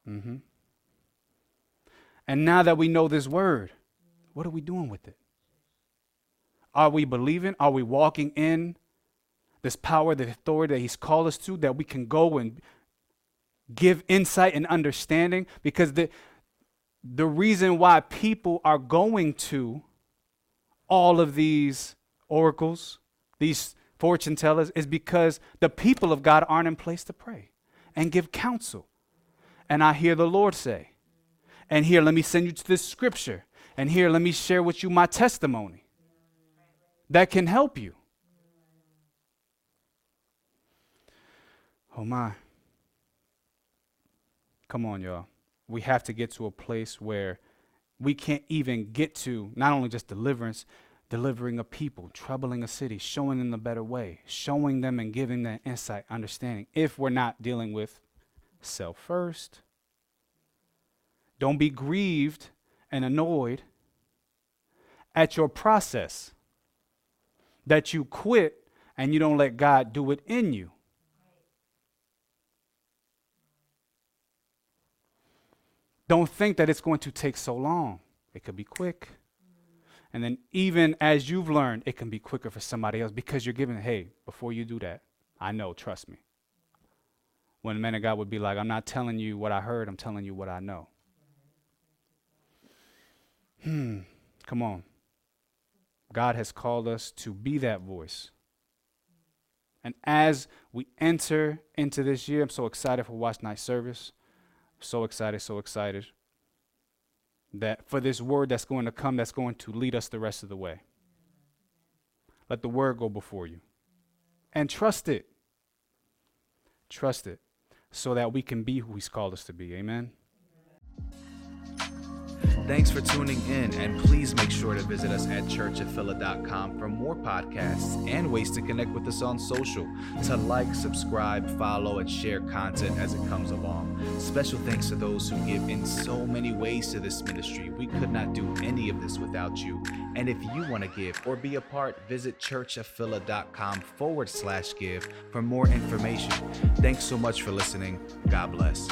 Mm-hmm. and now that we know this word what are we doing with it? Are we believing? Are we walking in this power the authority that he's called us to that we can go and give insight and understanding because the, the reason why people are going to all of these oracles, these fortune tellers, is because the people of God aren't in place to pray and give counsel. And I hear the Lord say, and here, let me send you to this scripture, and here, let me share with you my testimony that can help you. Oh my. Come on, y'all. We have to get to a place where we can't even get to not only just deliverance, delivering a people, troubling a city, showing them the better way, showing them and giving them insight, understanding, if we're not dealing with self first. Don't be grieved and annoyed at your process that you quit and you don't let God do it in you. Don't think that it's going to take so long. It could be quick. And then, even as you've learned, it can be quicker for somebody else because you're giving, hey, before you do that, I know, trust me. When the man of God would be like, I'm not telling you what I heard, I'm telling you what I know. Hmm, come on. God has called us to be that voice. And as we enter into this year, I'm so excited for Watch Night service. So excited, so excited that for this word that's going to come, that's going to lead us the rest of the way. Let the word go before you. And trust it. Trust it so that we can be who He's called us to be. Amen. Thanks for tuning in, and please make sure to visit us at churchofphila.com for more podcasts and ways to connect with us on social, to like, subscribe, follow, and share content as it comes along. Special thanks to those who give in so many ways to this ministry. We could not do any of this without you. And if you want to give or be a part, visit churchofphila.com forward slash give for more information. Thanks so much for listening. God bless.